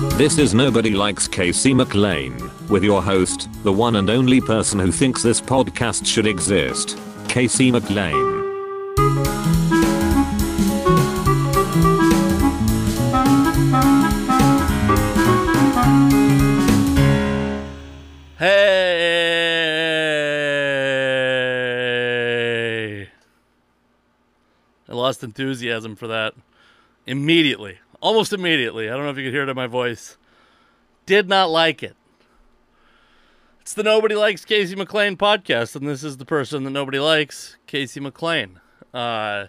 This is Nobody Likes Casey McLain, with your host, the one and only person who thinks this podcast should exist, Casey McLain. Hey! I lost enthusiasm for that immediately. Almost immediately. I don't know if you could hear it in my voice. Did not like it. It's the Nobody Likes Casey McLain podcast, and this is the person that nobody likes, Casey McLain. Uh,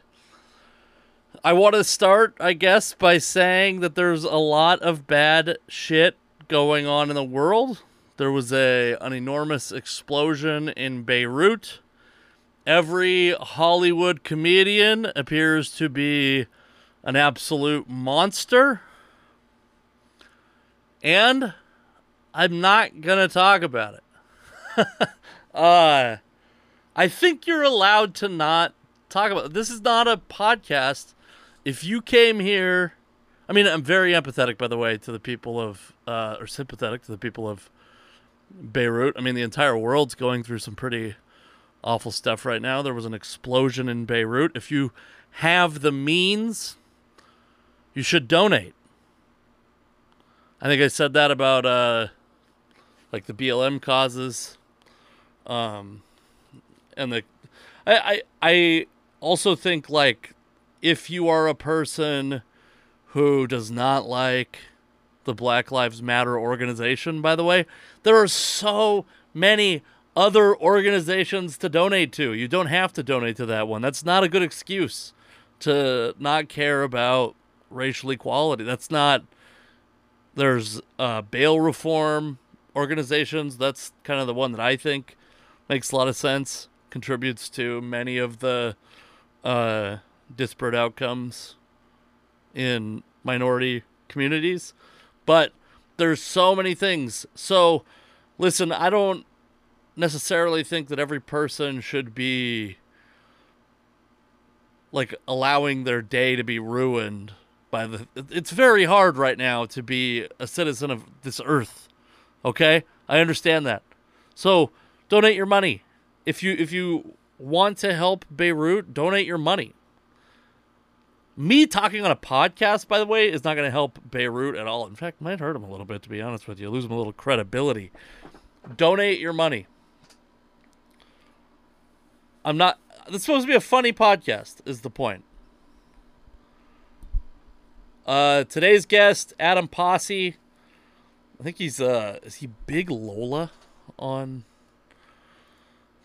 I want to start, I guess, by saying that there's a lot of bad shit going on in the world. There was a an enormous explosion in Beirut. Every Hollywood comedian appears to be an absolute monster. And I'm not going to talk about it. uh I think you're allowed to not talk about it. This is not a podcast. If you came here, I mean, I'm very empathetic, by the way, to the people of, uh, or sympathetic to the people of Beirut. I mean, the entire world's going through some pretty awful stuff right now. There was an explosion in Beirut. If you have the means, you should donate. I think I said that about uh, like the BLM causes, um, and the I, I I also think like if you are a person who does not like the Black Lives Matter organization, by the way, there are so many other organizations to donate to. You don't have to donate to that one. That's not a good excuse to not care about racial equality. That's not. There's uh, bail reform organizations. That's kind of the one that I think makes a lot of sense. Contributes to many of the uh, disparate outcomes in minority communities. But there's so many things. So, listen, I don't necessarily think that every person should be like allowing their day to be ruined by the it's very hard right now to be a citizen of this earth okay? I understand that. So donate your money. If you if you want to help beirut donate your money. Me talking on a podcast by the way is not going to help beirut at all. In fact might hurt them a little bit to be honest with you lose them a little credibility. Donate your money. I'm not it's supposed to be a funny podcast is the point uh, today's guest, Adam Pasi. I think he's uh, is he Big Lola on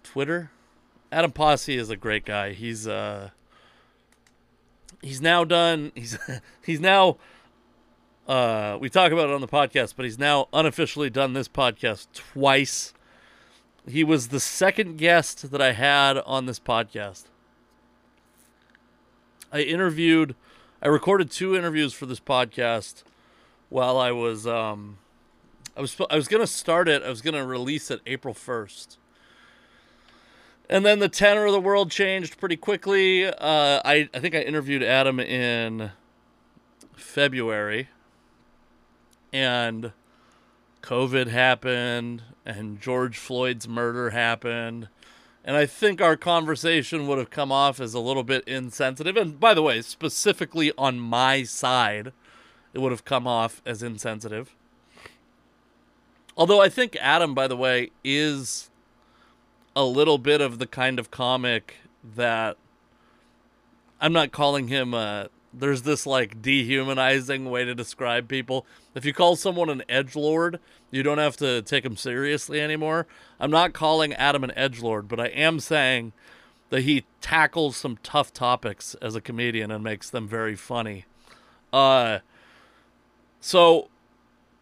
Twitter? Adam Pasi is a great guy. He's uh, he's now done. He's he's now. Uh, we talk about it on the podcast, but he's now unofficially done this podcast twice. He was the second guest that I had on this podcast. I interviewed I recorded two interviews for this podcast while I was um I was I was gonna start it. I was gonna release it April first, and then the tenor of the world changed pretty quickly. Uh, I I think I interviewed Adam in February, and COVID happened, and George Floyd's murder happened, and I think our conversation would have come off as a little bit insensitive. And by the way, specifically on my side, it would have come off as insensitive. Although I think Adam, by the way, is a little bit of the kind of comic that I'm not calling him a there's this like dehumanizing way to describe people. If you call someone an edge lord, you don't have to take them seriously anymore. I'm not calling Adam an edge lord, but I am saying that he tackles some tough topics as a comedian and makes them very funny. Uh, so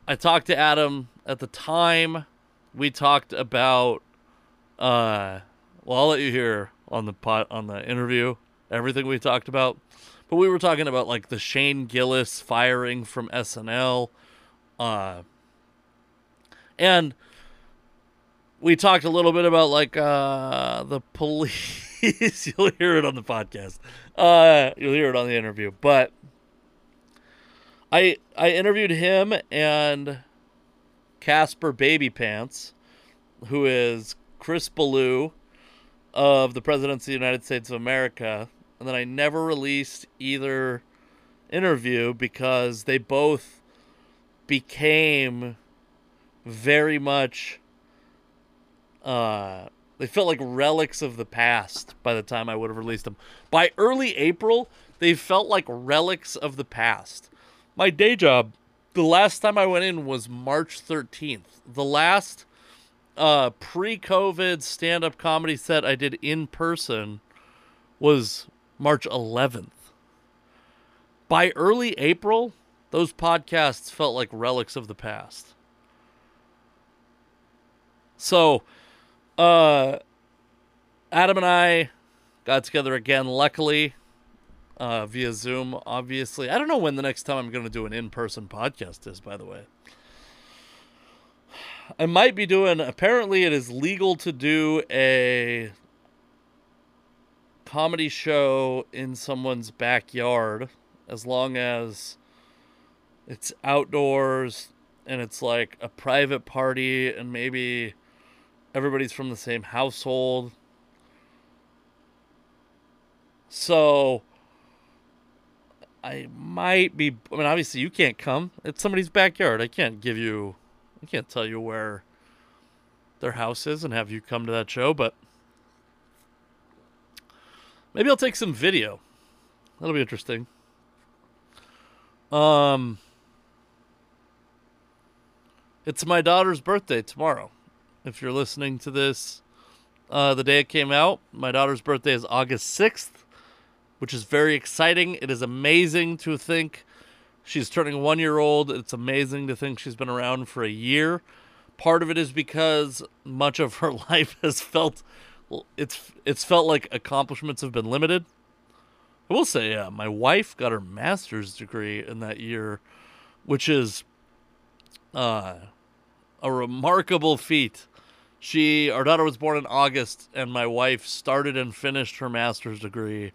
I talked to Adam at the time. We talked about. Uh, well, I'll let you hear on the pot on the interview everything we talked about. But we were talking about like the Shane Gillis firing from SNL. Uh, and we talked a little bit about like uh, the police. you'll hear it on the podcast. Uh, you'll hear it on the interview. But I I interviewed him and Casper Baby Pants, who is Chris Ballew of the Presidency of the United States of America, and then I never released either interview because they both became very much uh they felt like relics of the past by the time I would have released them. By early April, they felt like relics of the past. My day job, the last time I went in was March 13th. The last uh, pre-COVID stand-up comedy set I did in person was March 11th. By early April, those podcasts felt like relics of the past. So, uh, Adam and I got together again, luckily, uh, via Zoom, obviously. I don't know when the next time I'm going to do an in person podcast is, by the way. I might be doing, apparently, it is legal to do a comedy show in someone's backyard as long as it's outdoors and it's like a private party and maybe everybody's from the same household. So I might be I mean obviously you can't come. It's somebody's backyard. I can't give you I can't tell you where their house is and have you come to that show, but maybe I'll take some video. That'll be interesting. Um It's my daughter's birthday tomorrow if you're listening to this uh, the day it came out. My daughter's birthday is August 6th, which is very exciting. It is amazing to think she's turning one year old. It's amazing to think she's been around for a year. Part of it is because much of her life has felt it's it's felt like accomplishments have been limited. I will say, yeah, my wife got her master's degree in that year, which is uh, a remarkable feat she our daughter was born in August and my wife started and finished her master's degree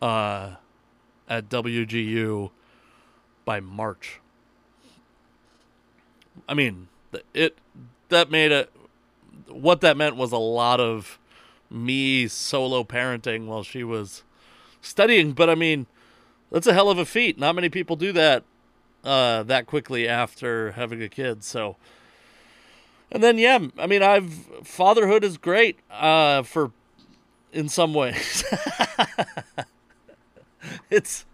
uh, at WGU by March. I mean, it that made it what that meant was a lot of me solo parenting while she was studying, but I mean, that's a hell of a feat. Not many people do that uh, that quickly after having a kid. So and then yeah, I mean, I've fatherhood is great uh, for in some ways. it's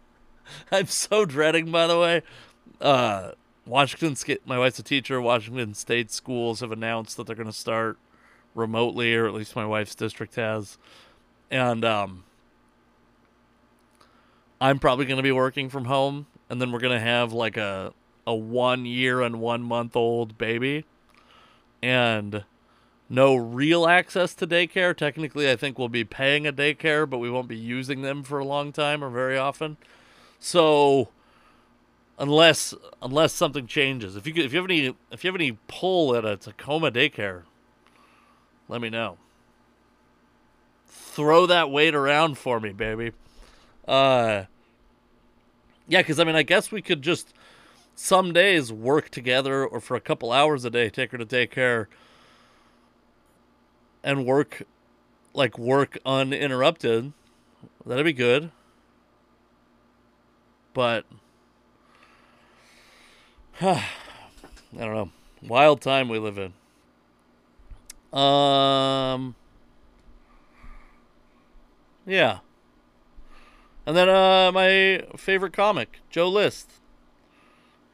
I'm so dreading, by the way. Uh, Washington my wife's a teacher. Washington State schools have announced that they're going to start remotely, or at least my wife's district has. And um, I'm probably going to be working from home, and then we're going to have like a a one year and one month old baby and no real access to daycare. Technically, I think we'll be paying a daycare, but we won't be using them for a long time or very often. So, unless unless something changes, if you if you have any if you have any pull at a Tacoma daycare, let me know. Throw that weight around for me, baby. Uh, yeah, because I mean, I guess we could just some days work together or for a couple hours a day, take her to daycare and work like work uninterrupted. That'd be good. But I don't know. Wild time we live in. Um Yeah. And then uh my favorite comic, Joe List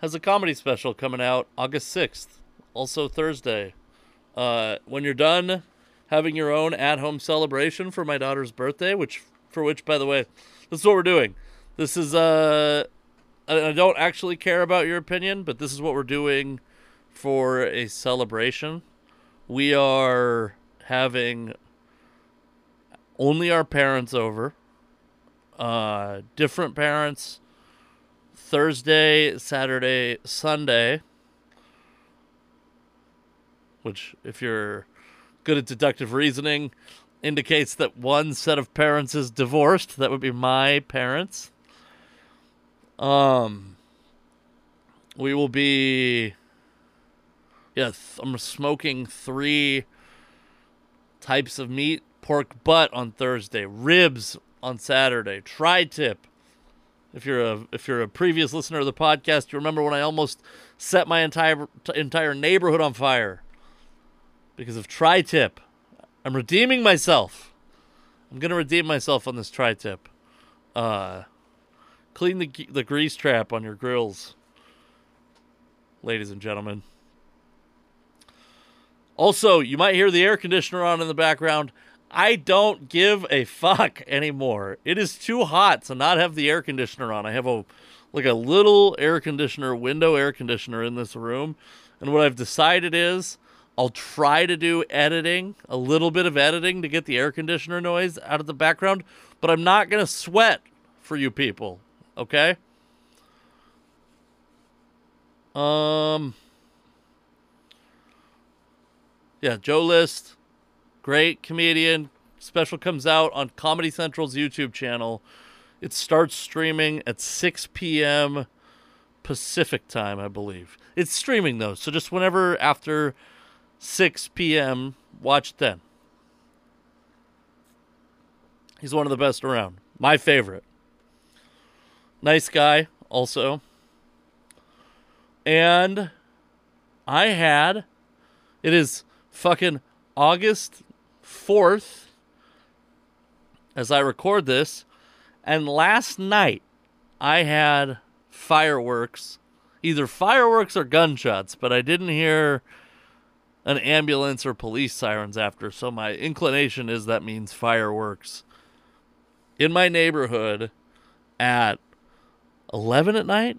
has a comedy special coming out August 6th, also Thursday. Uh, when you're done having your own at-home celebration for my daughter's birthday, which for which, by the way, this is what we're doing. This is uh, I don't actually care about your opinion, but this is what we're doing for a celebration. We are having only our parents over, uh, different parents Thursday, Saturday, Sunday. Which, if you're good at deductive reasoning, indicates that one set of parents is divorced. That would be my parents. Um, we will be. Yes, I'm smoking three types of meat pork butt on Thursday, ribs on Saturday, tri tip. If you're a if you're a previous listener of the podcast, you remember when I almost set my entire entire neighborhood on fire because of tri tip. I'm redeeming myself. I'm gonna redeem myself on this tri tip. Uh, clean the the grease trap on your grills, ladies and gentlemen. Also, you might hear the air conditioner on in the background. I don't give a fuck anymore. It is too hot to not have the air conditioner on. I have a like a little air conditioner, window air conditioner in this room. And what I've decided is I'll try to do editing, a little bit of editing to get the air conditioner noise out of the background, but I'm not going to sweat for you people, okay? Um Yeah, Joe List, great comedian. Special comes out on Comedy Central's YouTube channel. It starts streaming at 6 p.m. Pacific time, I believe. It's streaming though, so just whenever after 6 p.m., watch then. He's one of the best around. My favorite. Nice guy, also. And I had, it is fucking August 4th as I record this. And last night, I had fireworks, either fireworks or gunshots, but I didn't hear an ambulance or police sirens after. So my inclination is that means fireworks in my neighborhood at 11 at night.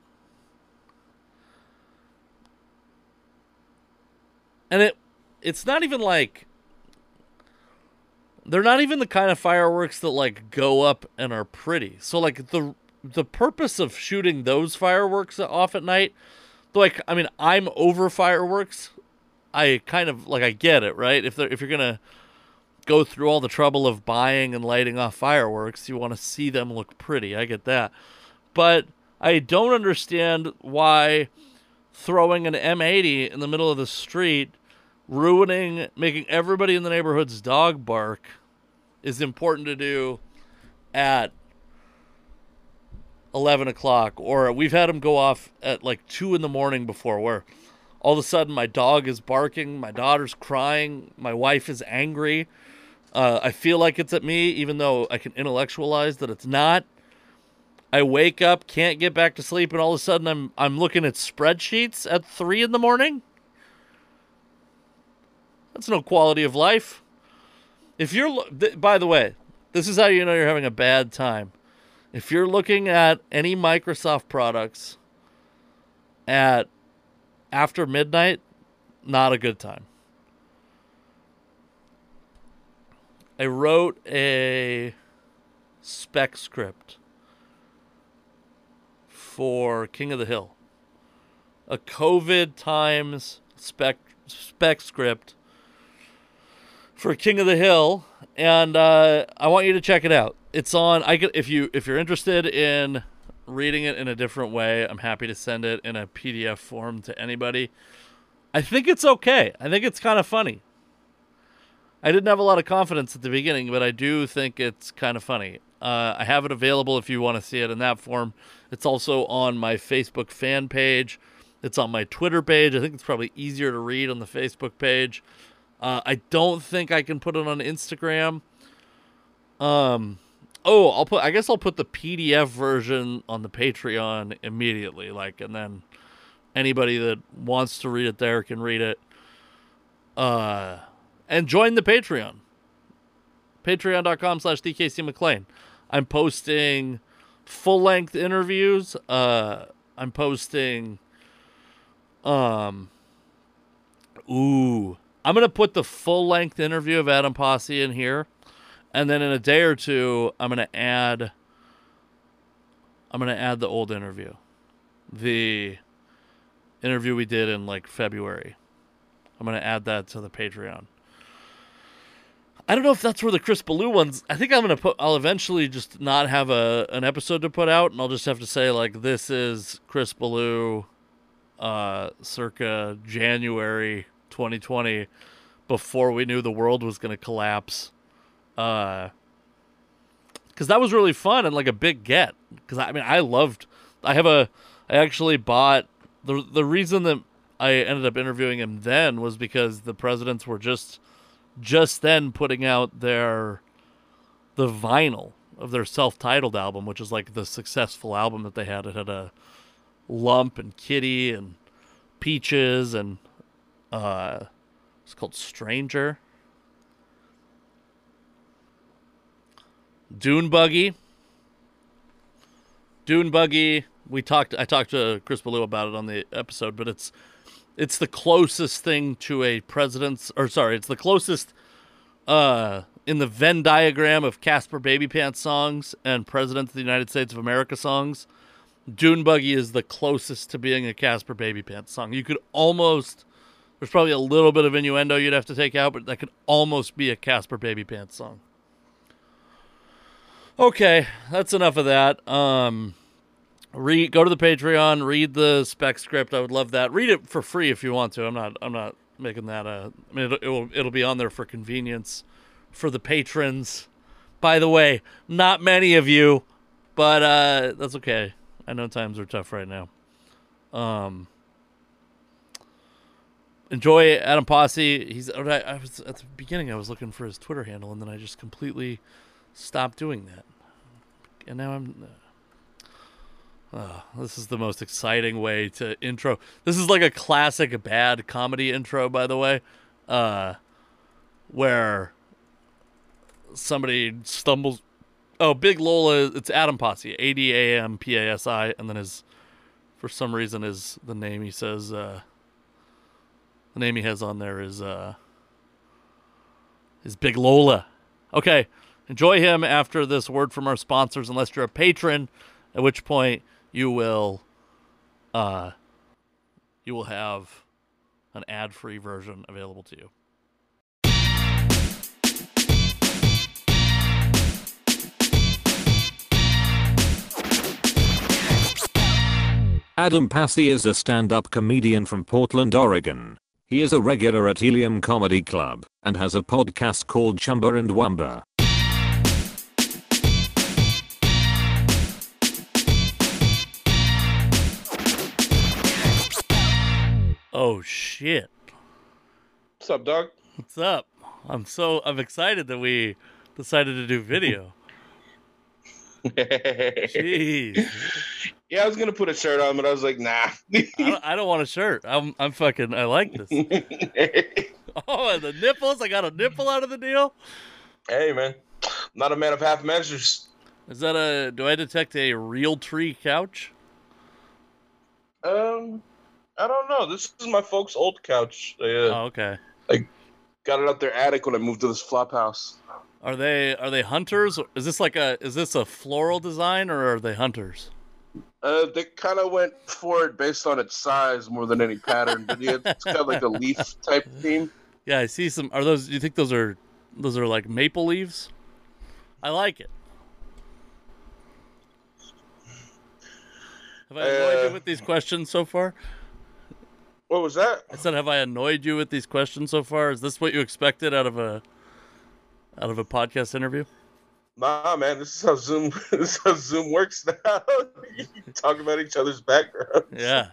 And it it's not even like they're not even the kind of fireworks that like go up and are pretty. So like the the purpose of shooting those fireworks off at night, like I mean, I'm over fireworks. I kind of like I get it, right? If if you're gonna go through all the trouble of buying and lighting off fireworks, you want to see them look pretty. I get that, but I don't understand why throwing an M80 in the middle of the street ruining, making everybody in the neighborhood's dog bark is important to do at 11 o'clock. Or we've had them go off at like 2 in the morning before, where all of a sudden my dog is barking, my daughter's crying, my wife is angry. Uh, I feel like it's at me, even though I can intellectualize that it's not. I wake up, can't get back to sleep, and all of a sudden I'm I'm looking at spreadsheets at three in the morning. That's no quality of life. If you're, th- by the way, this is how you know you're having a bad time. If you're looking at any Microsoft products at after midnight, not a good time. I wrote a spec script for King of the Hill. A COVID times spec spec script for King of the Hill, and uh, I want you to check it out. It's on. I could, if you if you're interested in reading it in a different way, I'm happy to send it in a PDF form to anybody. I think it's okay. I think it's kind of funny. I didn't have a lot of confidence at the beginning, but I do think it's kind of funny. Uh, I have it available if you want to see it in that form. It's also on my Facebook fan page. It's on my Twitter page. I think it's probably easier to read on the Facebook page. Uh, I don't think I can put it on Instagram. Um, oh, I'll put. I guess I'll put the PDF version on the Patreon immediately. Like, and then anybody that wants to read it there can read it. Uh, and join the Patreon. Patreon.com slash DKC McLain. I'm posting full length interviews. Uh, I'm posting. Um. Ooh, I'm gonna put the full length interview of Adam Pasi in here, and then in a day or two, I'm gonna add. I'm gonna add the old interview, the interview we did in like February. I'm gonna add that to the Patreon. I don't know if that's where the Chris Ballew ones. I think I'm gonna put. I'll eventually just not have a an episode to put out, and I'll just have to say like this is Chris Ballew uh, circa January 2020, before we knew the world was going to collapse. Uh, because that was really fun and like a big get. Because I mean, I loved. I have a. I actually bought the the reason that I ended up interviewing him then was because the presidents were just just then putting out their the vinyl of their self-titled album, which is like the successful album that they had. It had a lump and kitty and peaches and uh it's called Stranger. Dune Buggy. Dune Buggy. We talked. I talked to Chris Ballew about it on the episode, but it's it's the closest thing to a president's, or sorry, it's the closest uh, in the Venn diagram of Casper Baby Pants songs and President of the United States of America songs. Dune Buggy is the closest to being a Casper Baby Pants song. You could almost, there's probably a little bit of innuendo you'd have to take out, but that could almost be a Casper Baby Pants song. Okay, that's enough of that. Um, read, go to the Patreon, read the spec script. I would love that. Read it for free if you want to. I'm not, I'm not making that a. I mean, it, it will, it'll be on there for convenience for the patrons. By the way, not many of you, but uh, that's okay. I know times are tough right now. Um, enjoy Adam Pasi. He's. I, was at the beginning. I was looking for his Twitter handle, and then I just completely stopped doing that. And now I'm. Uh, this is the most exciting way to intro. This is like a classic bad comedy intro, by the way, uh, where somebody stumbles. Oh, Big Lola. It's Adam Pasi. A D A M P A S I, and then his, for some reason, is the name he says. Uh, the name he has on there is uh, is Big Lola. Okay, enjoy him after this word from our sponsors, unless you're a patron, at which point you will, uh, you will have an ad-free version available to you. Adam Pasi is a stand-up comedian from Portland, Oregon. He is a regular at Helium Comedy Club and has a podcast called Chumba and Wamba. Oh shit! What's up, dog? What's up? I'm so I'm excited that we decided to do video. Jeez, yeah, I was gonna put a shirt on, but I was like, nah. I don't, I don't want a shirt. I'm I'm fucking. I like this. Oh, and the nipples! I got a nipple out of the deal. hey, man, not a man of half measures. Is that a? Do I detect a real tree couch? Um, I don't know. This is my folks' old couch. They uh, Oh, okay. I got it out their attic when I moved to this flop house. Are they are they hunters? Is this like a is this a floral design or are they hunters? Uh, they kind of went for it based on its size more than any pattern, but yeah, it's got like a leaf type theme. Yeah, I see some. Are those? Do you think those are those are like maple leaves? I like it. Have I annoyed Uh, you with these questions so far? What was that? I said, have I annoyed you with these questions so far? Is this what you expected out of a out of a podcast interview? Nah, man, this is how Zoom. This is how Zoom works now. you talk about each other's backgrounds. Yeah.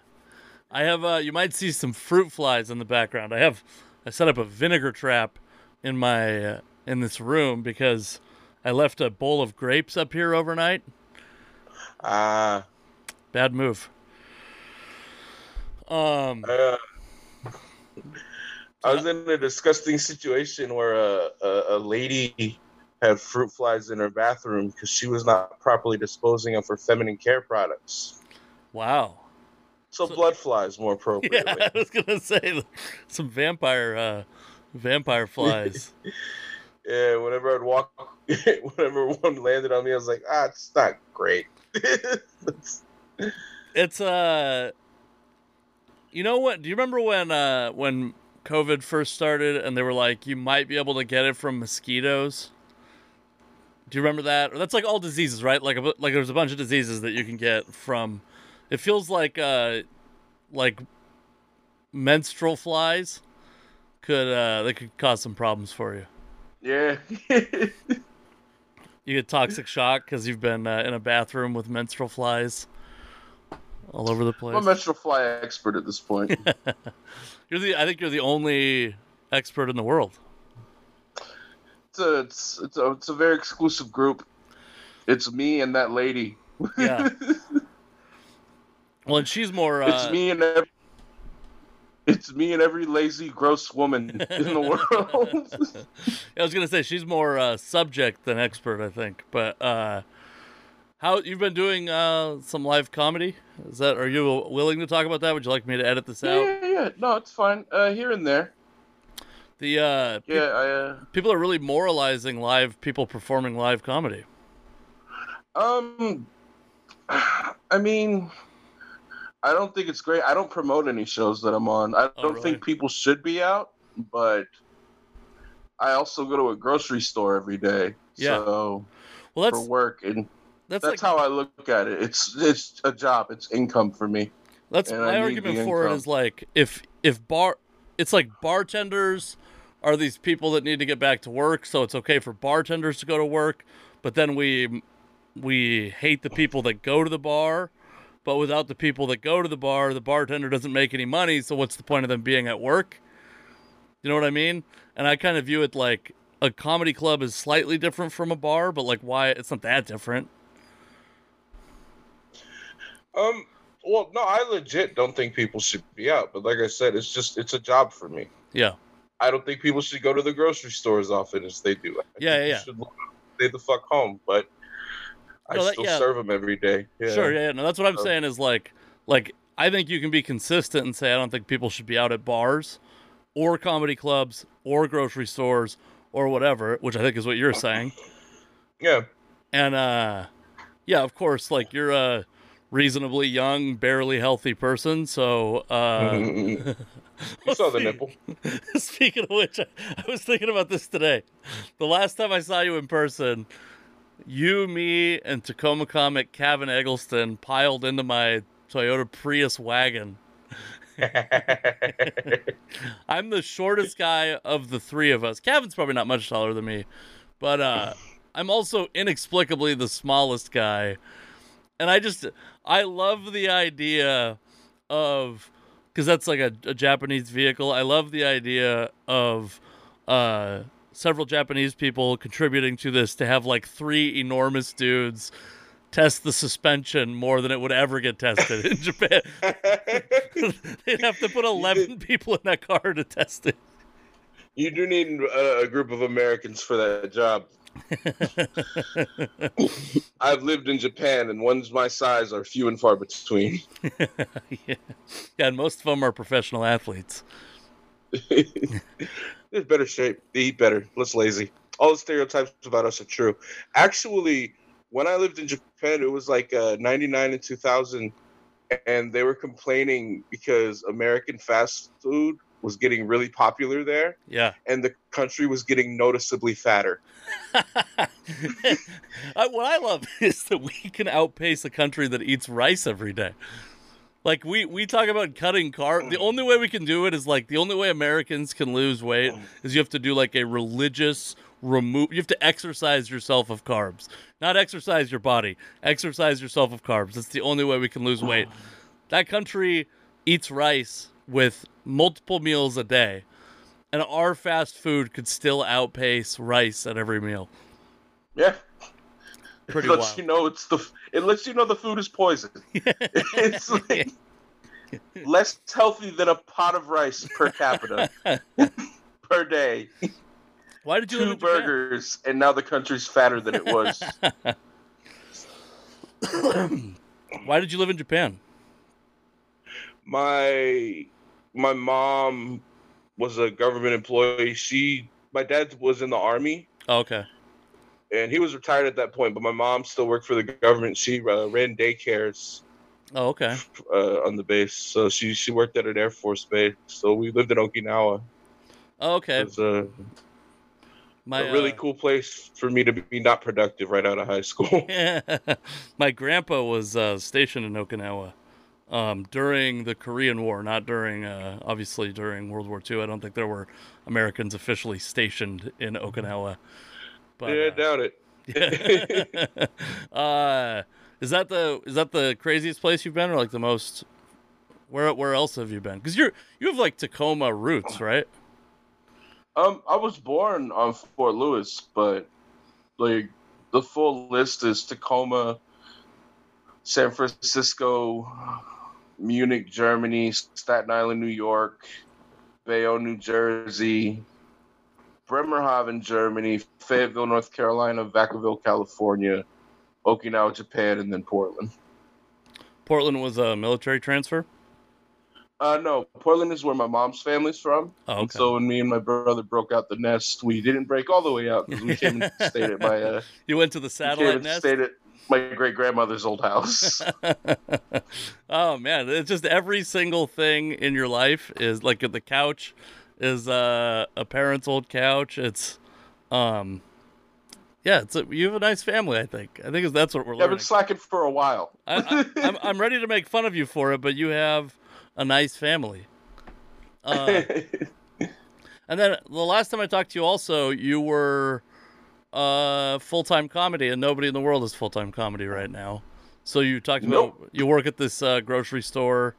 I have uh you might see some fruit flies in the background. I have I set up a vinegar trap in my uh, in this room because I left a bowl of grapes up here overnight. Ah, Bad move. Um uh, I was in a disgusting situation where a, a, a lady had fruit flies in her bathroom because she was not properly disposing of her feminine care products. wow. So, So- blood flies, more Yeah. I was gonna say some vampire uh vampire flies. Yeah, whenever I'd walk, whenever one landed on me, I was like, ah, it's not great. It's- it's uh you know what do you remember when uh when covid first started and they were like you might be able to get it from mosquitoes do you remember that or that's like all diseases right like a, like there's a bunch of diseases that you can get from it feels like uh like menstrual flies could uh they could cause some problems for you. Yeah. You get toxic shock because you've been uh, in a bathroom with menstrual flies all over the place. I'm a menstrual fly expert at this point. You're the I think you're the only expert in the world. It's a it's it's a, it's a very exclusive group. It's me and that lady. Yeah. Well, and she's more. Uh, It's me and every, it's me and every lazy, gross woman in the world. I was gonna say she's more uh, subject than expert, I think. But uh, how you've been doing uh, some live comedy? Is that? Are you willing to talk about that? Would you like me to edit this yeah, out? yeah, yeah. No, it's fine. Uh, here and there. The uh, pe- Yeah, I. Uh, people are really moralizing live people performing live comedy. Um, I mean, I don't think it's great. I don't promote any shows that I'm on. I Oh, don't really? think people should be out, but I also go to a grocery store every day. Yeah. So Well, for that's work, and that's that's like how I look at it. It's it's a job. It's income for me. That's my argument for it income. is like if if bar it's like bartenders are these people that need to get back to work, so it's okay for bartenders to go to work, but then we we hate the people that go to the bar, but without the people that go to the bar, the bartender doesn't make any money, so what's the point of them being at work? You know what I mean? And I kind of view it like a comedy club is slightly different from a bar, but like why it's not that different. Um. Well, no, I legit don't think people should be out. But like I said, it's just it's a job for me. Yeah. I don't think people should go to the grocery store as often as they do. I Yeah, yeah, Should stay the fuck home, but I No, that- still yeah. serve them every day. Yeah. Sure, yeah, yeah. No, that's what I'm So- saying is like like I think you can be consistent and say I don't think people should be out at bars or comedy clubs or grocery stores or whatever, which I think is what you're saying. Yeah. And uh yeah, of course, like you're a reasonably young, barely healthy person, so uh you saw the nipple. Speaking of which, I, I was thinking about this today. The last time I saw you in person, you, me, and Tacoma comic Kevin Eggleston piled into my Toyota Prius wagon. I'm the shortest guy of the three of us. Kevin's probably not much taller than me, but uh, I'm also inexplicably the smallest guy. And I just, I love the idea of, because that's like a, a Japanese vehicle. I love the idea of uh, several Japanese people contributing to this to have like three enormous dudes test the suspension more than it would ever get tested in Japan. They'd have to put 11 people in that car to test it. you do need a, a group of Americans for that job. I've lived in Japan, and ones my size are few and far between. yeah. and most of them are professional athletes. They're better shape. They eat better. Less lazy. All the stereotypes about us are true. Actually, when I lived in Japan, it was like uh, 99 and 2000, and they were complaining because American fast food was getting really popular there, Yeah. and the country was getting noticeably fatter. What I love is that we can outpace a country that eats rice every day. Like we we talk about cutting carb. The mm. only way we can do it is like the only way Americans can lose weight mm. is you have to do like a religious remove. You have to exercise yourself of carbs, not exercise your body. Exercise yourself of carbs. That's the only way we can lose weight. Mm. That country eats rice with multiple meals a day, and our fast food could still outpace rice at every meal. Yeah. Pretty it lets wild. you know it's the. It lets you know the food is poison. it's like less healthy than a pot of rice per capita per day. Why did you live Two in Japan? burgers, and now the country's fatter than it was. Why did you live in Japan? my my mom was a government employee. She my dad was in the army Oh, okay. and he was retired at that point, but my mom still worked for the government. She uh, ran daycares Oh, okay. uh, on the base, so she she worked at an Air Force base. So we lived in Okinawa. Oh, okay. It was a, My a really uh, cool place for me to be not productive right out of high school. My grandpa was uh, stationed in Okinawa. Um, during the Korean War, not during, uh, obviously during World War II. I don't think there were Americans officially stationed in Okinawa. But, yeah, uh, doubt it. uh, is that the is that the craziest place you've been, or like the most? Where where else have you been? Because you're you have like Tacoma roots, right? Um, I was born on Fort Lewis, but like the full list is Tacoma, San Francisco, Munich, Germany, Staten Island, New York, Bayonne, New Jersey, Bremerhaven, Germany, Fayetteville, North Carolina, Vacaville, California, Okinawa, Japan, and then Portland. Portland was a military transfer. Uh, no, Portland is where my mom's family's from. Oh, And okay. so when me and my brother broke out the nest, we didn't break all the way out because we came and stayed at my uh, you went to the satellite nest. stayed at my great grandmother's old house. oh man, it's just every single thing in your life is like the couch is uh, a parent's old couch. It's um yeah, it's a, you have a nice family. I think. I think that's what we're yeah, I've been slacking for a while. I, I, I'm I'm ready to make fun of you for it, but you have a nice family. Uh, and then the last time I talked to you, also you were uh, full time comedy, and nobody in the world is full time comedy right now. So you talked about you work at this uh, grocery store,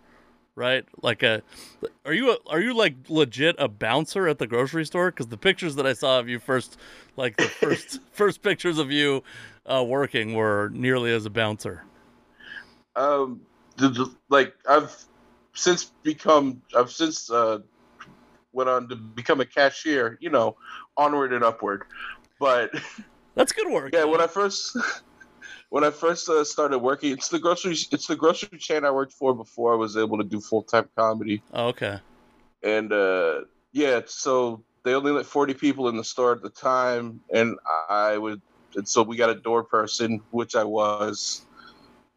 right? Like a, are you a, are you like legit a bouncer at the grocery store? Because the pictures that I saw of you first, like the first first pictures of you uh, working were nearly as a bouncer. um, the, the, like I've since become I've since uh, went on to become a cashier. You know, onward and upward. But That's good work. yeah, when I first when I first uh, started working, it's the grocery it's the grocery chain I worked for before I was able to do full time comedy. Oh, okay. and uh yeah so they only let 40 people in the store at the time and i would and so we got a door person which i was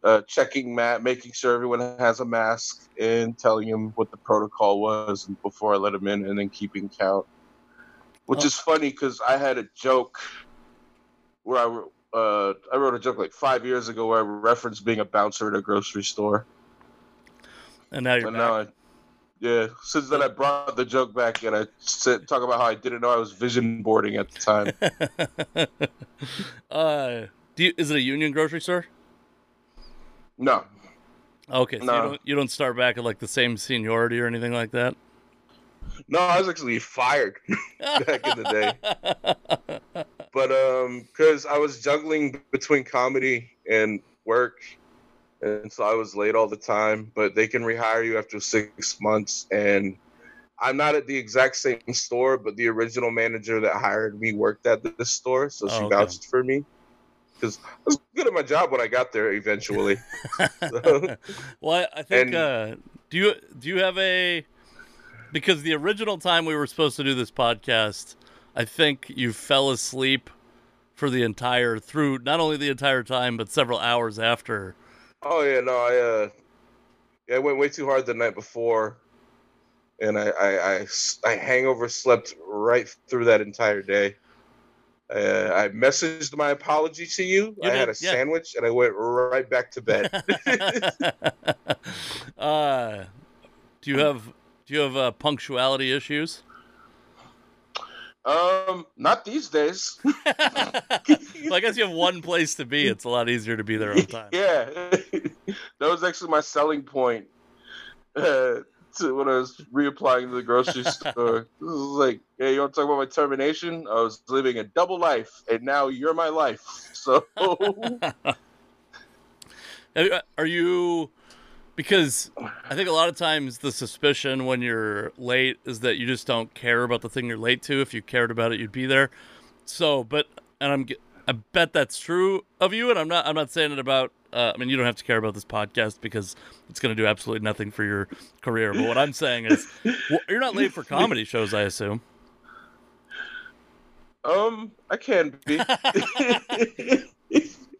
uh checking mat making sure everyone has a mask and telling him what the protocol was before i let him in and then keeping count which Oh. is funny because i had a joke where i uh, I wrote a joke like five years ago where I referenced being a bouncer at a grocery store. And now you're And back. now I, yeah, since then I brought the joke back and I said, talk about how I didn't know I was vision boarding at the time. uh, do you, is it a union grocery store? no, Okay, so you No. don't you don't start back at like the same seniority or anything like that. No, I was actually fired back in the day. But um, because I was juggling between comedy and work, and so I was late all the time. But they can rehire you after six months, and I'm not at the exact same store, but the original manager that hired me worked at this store, so she Oh, okay. vouched for me. Because I was good at my job when I got there eventually. So- well, I, I think. And- uh, do you do you have a? Because the original time we were supposed to do this podcast, I think you fell asleep for the entire through not only the entire time but several hours after. Oh yeah, no, I uh, yeah, I went way too hard the night before, and I I I hangover slept right through that entire day. Uh, I messaged my apology to you. You I had a yeah. sandwich, and I went right back to bed. uh, do you have do you have uh, punctuality issues? um, not these days. well, I guess you have one place to be. It's a lot easier to be there on time. yeah, that was actually my selling point. Uh, to when I was reapplying to the grocery store, this was like, "Hey, you want to talk about my termination? I was living a double life, and now you're my life." So, you- Are you? Because I think a lot of times the suspicion when you're late is that you just don't care about the thing you're late to. If you cared about it, you'd be there. So, but and I'm I bet that's true of you. And I'm not I'm not saying it about. Uh, I mean, you don't have to care about this podcast because it's going to do absolutely nothing for your career. But what I'm saying is, well, you're not late for comedy shows, I assume. um, I can be.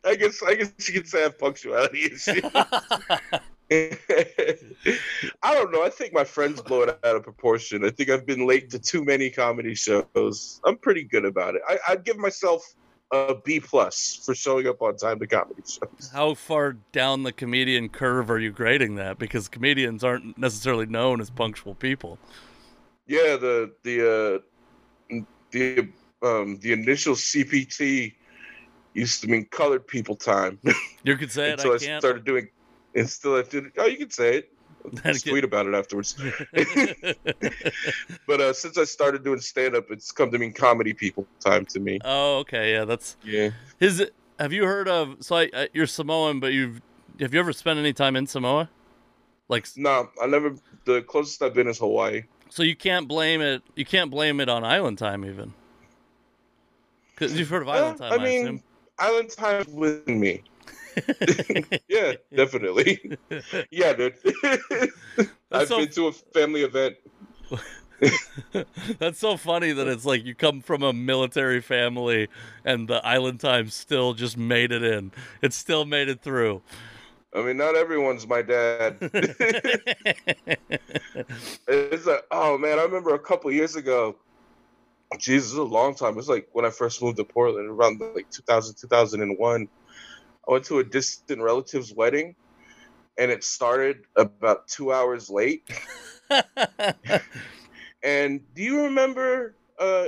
I guess I guess you could say I have punctuality issues. I don't know. I think my friends blow it out of proportion. I think I've been late to too many comedy shows. I'm pretty good about it. I, I'd give myself a B plus for showing up on time to comedy shows. How far down the comedian curve are you grading that? Because comedians aren't necessarily known as punctual people. Yeah, the the uh, the um, the initial CPT used to mean colored people time. You could say it. until I I, can't. started doing. And still, I did. Oh, you can say it. Tweet about it afterwards. But uh, since I started doing stand up, it's come to mean comedy people time to me. oh, okay. Yeah, that's Yeah. his. Have you heard of? So I, uh, you're Samoan, but you've have you ever spent any time in Samoa? Like, No, I never. The closest I've been is Hawaii. so you can't blame it. You can't blame it on island time even. Because you've heard of island Uh, time, I I, mean, assume. island time with me. Yeah, definitely. yeah, dude. I've so- been to a family event. That's so funny that it's like you come from a military family and the island time still just made it in. It still made it through. I mean, not everyone's my dad. it's like, oh man, I remember a couple years ago. Jesus, a long time. It was like when I first moved to Portland, around like 2000, 2001. I went to a distant relative's wedding, and it started about two hours late. And do you remember? Uh,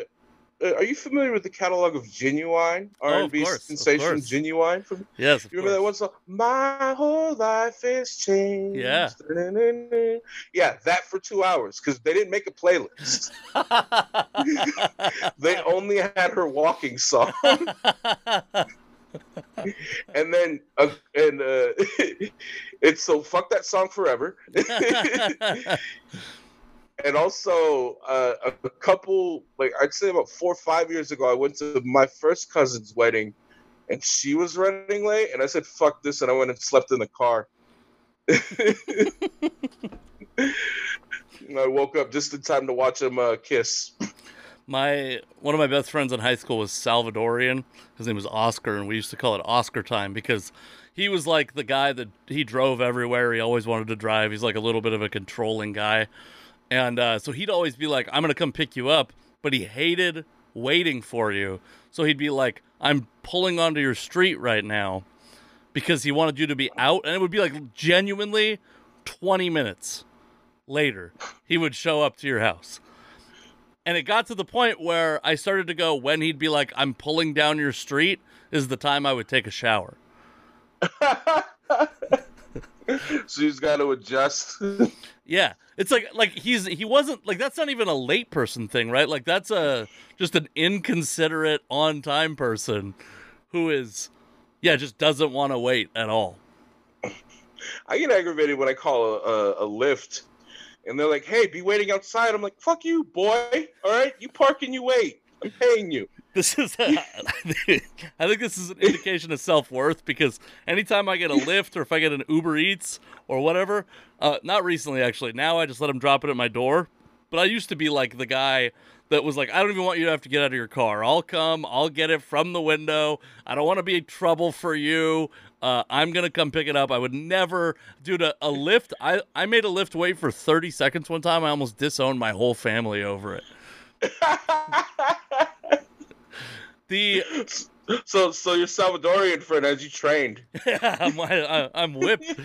uh, are you familiar with the catalog of Ginuwine Oh, R&B course, sensation. Ginuwine? From yes, you remember that course. one song? My whole life is changed. Yeah. Yeah, that for two hours because they didn't make a playlist. They only had her walking song, and then uh, and uh, it's so fuck that song forever. and also uh, a, couple like I'd say about four or five years ago, I went to my first cousin's wedding, and she was running late, and I said fuck this, and I went and slept in the car. And I woke up just in time to watch them uh, kiss. My one of my best friends in high school was Salvadorian. His name was Oscar, and we used to call it Oscar time because he was like the guy that he drove everywhere. He always wanted to drive. He's like a little bit of a controlling guy, and uh, so he'd always be like, "I'm gonna come pick you up," but he hated waiting for you. So he'd be like, "I'm pulling onto your street right now," because he wanted you to be out, and it would be like genuinely 20 minutes later he would show up to your house. And it got to the point where I started to go when he'd be like, I'm pulling down your street, is the time I would take a shower. so just got to adjust. Yeah. It's like like he's he wasn't like that's not even a late person thing, right? Like that's a just an inconsiderate on time person who is yeah, just doesn't want to wait at all. I get aggravated when I call a, a, a Lyft, and they're like, "Hey, be waiting outside." I'm like, "Fuck you, boy! All right, you park and you wait. I'm paying you." This is, a, I think this is an indication of self worth because anytime I get a Lyft or if I get an Uber Eats or whatever, uh, not recently actually, now I just let them drop it at my door. But I used to be like the guy that was like, I don't even want you to have to get out of your car. I'll come, I'll get it from the window. I don't want to be trouble for you. Uh, I'm gonna come pick it up. I would never, dude, a, a Lyft. I I made a Lyft wait for 30 seconds one time. I almost disowned my whole family over it. The so, so your Salvadorian friend as you trained. yeah, I'm, I, I'm whipped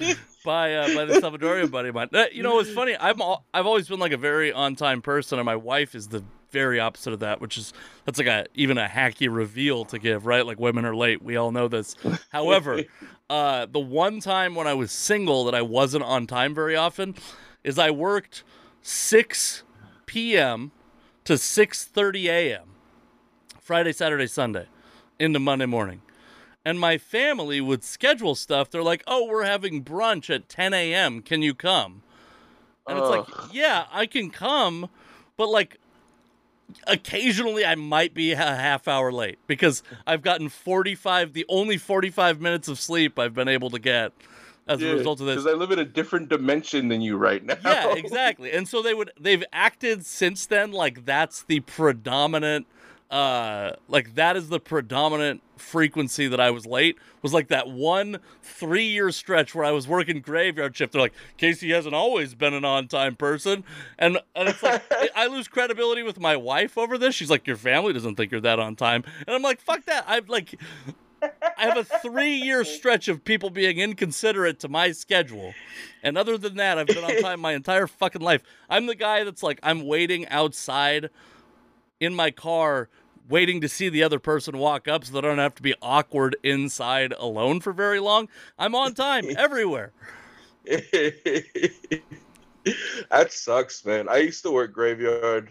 by uh, by the Salvadorian buddy of mine. You know, it's funny. I'm all, I've always been like a very on time person, and my wife is the very opposite of that, which is that's like a even a hacky reveal to give, right? Like women are late. We all know this. However, uh, the one time when I was single that I wasn't on time very often is I worked 6 p.m. to 6:30 a.m. Friday, Saturday, Sunday into Monday morning. And my family would schedule stuff. They're like, oh, we're having brunch at 10 a.m. Can you come? And it's like, yeah, I can come, but like occasionally I might be a half hour late because I've gotten 45, the only 45 minutes of sleep I've been able to get as a result of this. Because I live in a different dimension than you right now. Yeah, exactly. And so they would they've acted since then like that's the predominant uh like that is the predominant frequency that I was late was like that one three year stretch where I was working graveyard shift. They're like, Casey hasn't always been an on time person. And and it's like I lose credibility with my wife over this. She's like, Your family doesn't think you're that on time. And I'm like, fuck that. I've like I have a three year stretch of people being inconsiderate to my schedule. And other than that, I've been on time my entire fucking life. I'm the guy that's like, I'm waiting outside in my car, waiting to see the other person walk up so that I don't have to be awkward inside alone for very long. I'm on time everywhere. that sucks, man. I used to work graveyard.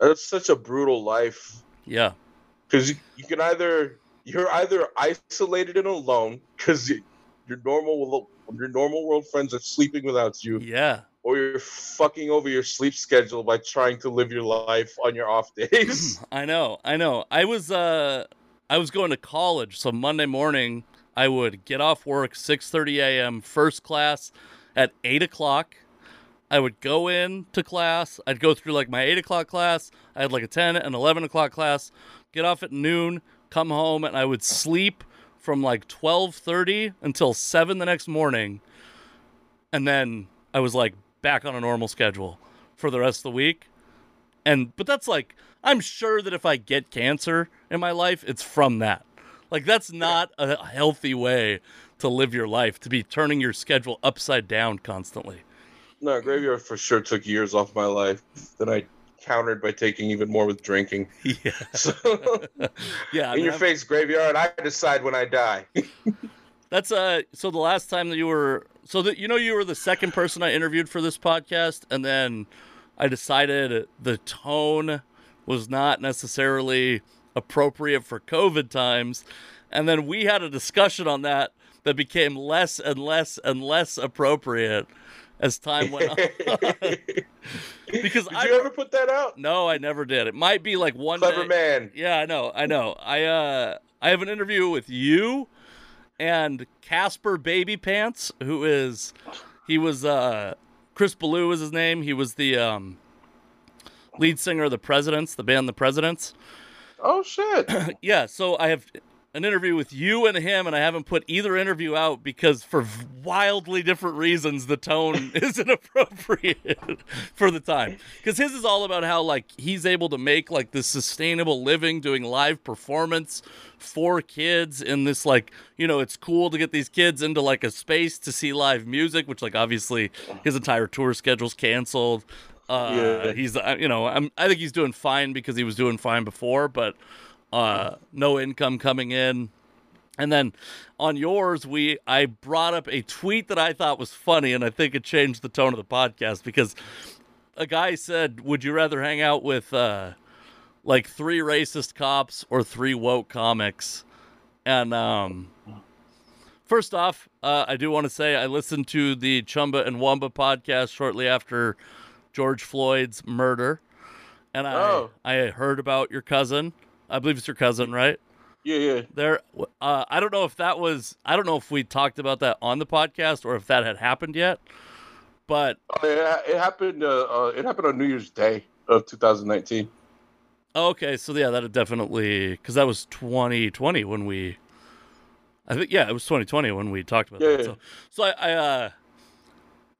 That's such a brutal life. Yeah. Because you, you can either you're either isolated and alone because your normal your normal world friends are sleeping without you. Yeah. Or you're fucking over your sleep schedule by trying to live your life on your off days. I know, I know. I was uh I was going to college, so Monday morning I would get off work 6:30 a.m. first class at eight o'clock. I would go in to class. I'd go through like my eight o'clock class. I had like a 10 and 11 o'clock class. Get off at noon, come home, and I would sleep from like 12:30 until seven the next morning, and then I was like back on a normal schedule for the rest of the week. And but that's like I'm sure that if I get cancer in my life, it's from that. Like that's not a healthy way to live your life to be turning your schedule upside down constantly. No, graveyard for sure took years off my life that I countered by taking even more with drinking. Yeah. So, yeah. I in your I'm- face, graveyard. I decide when I die. That's uh so the last time that you were so that you know you were the second person I interviewed for this podcast and then I decided the tone was not necessarily appropriate for COVID times and then we had a discussion on that that became less and less and less appropriate as time went on because Did I you ever put that out? no I never did it might be like one Clever day man. yeah, I know, I know. I uh I have an interview with you and Casper Baby Pants, who is he was uh Chris Ballew is his name. He was the um lead singer of the Presidents, the band The Presidents. Oh shit. Yeah, so I have an interview with you and him, and I haven't put either interview out because for wildly different reasons the tone isn't appropriate for the time. Because his is all about how like he's able to make like this sustainable living doing live performance for kids in this like you know it's cool to get these kids into like a space to see live music, which like obviously his entire tour schedule's canceled. Uh, Yeah. he's uh, you know I'm I think he's doing fine because he was doing fine before, but uh, no income coming in. And then on yours, we I brought up a tweet that I thought was funny, and I think it changed the tone of the podcast because a guy said, "Would you rather hang out with uh, like three racist cops or three woke comics?" And um, first off, uh, I do want to say I listened to the Chumba and Wamba podcast shortly after George Floyd's murder, and I Oh. I heard about your cousin. I believe it's your cousin, right? Yeah, yeah. There, uh, I don't know if that was. I don't know if we talked about that on the podcast or if that had happened yet. But Oh, yeah, it happened. Uh, uh, it happened on New Year's Day of 2019. okay, so yeah, that definitely because that was 2020 when we. I think yeah, it was 2020 when we talked about that. Yeah. So, so I, I, uh,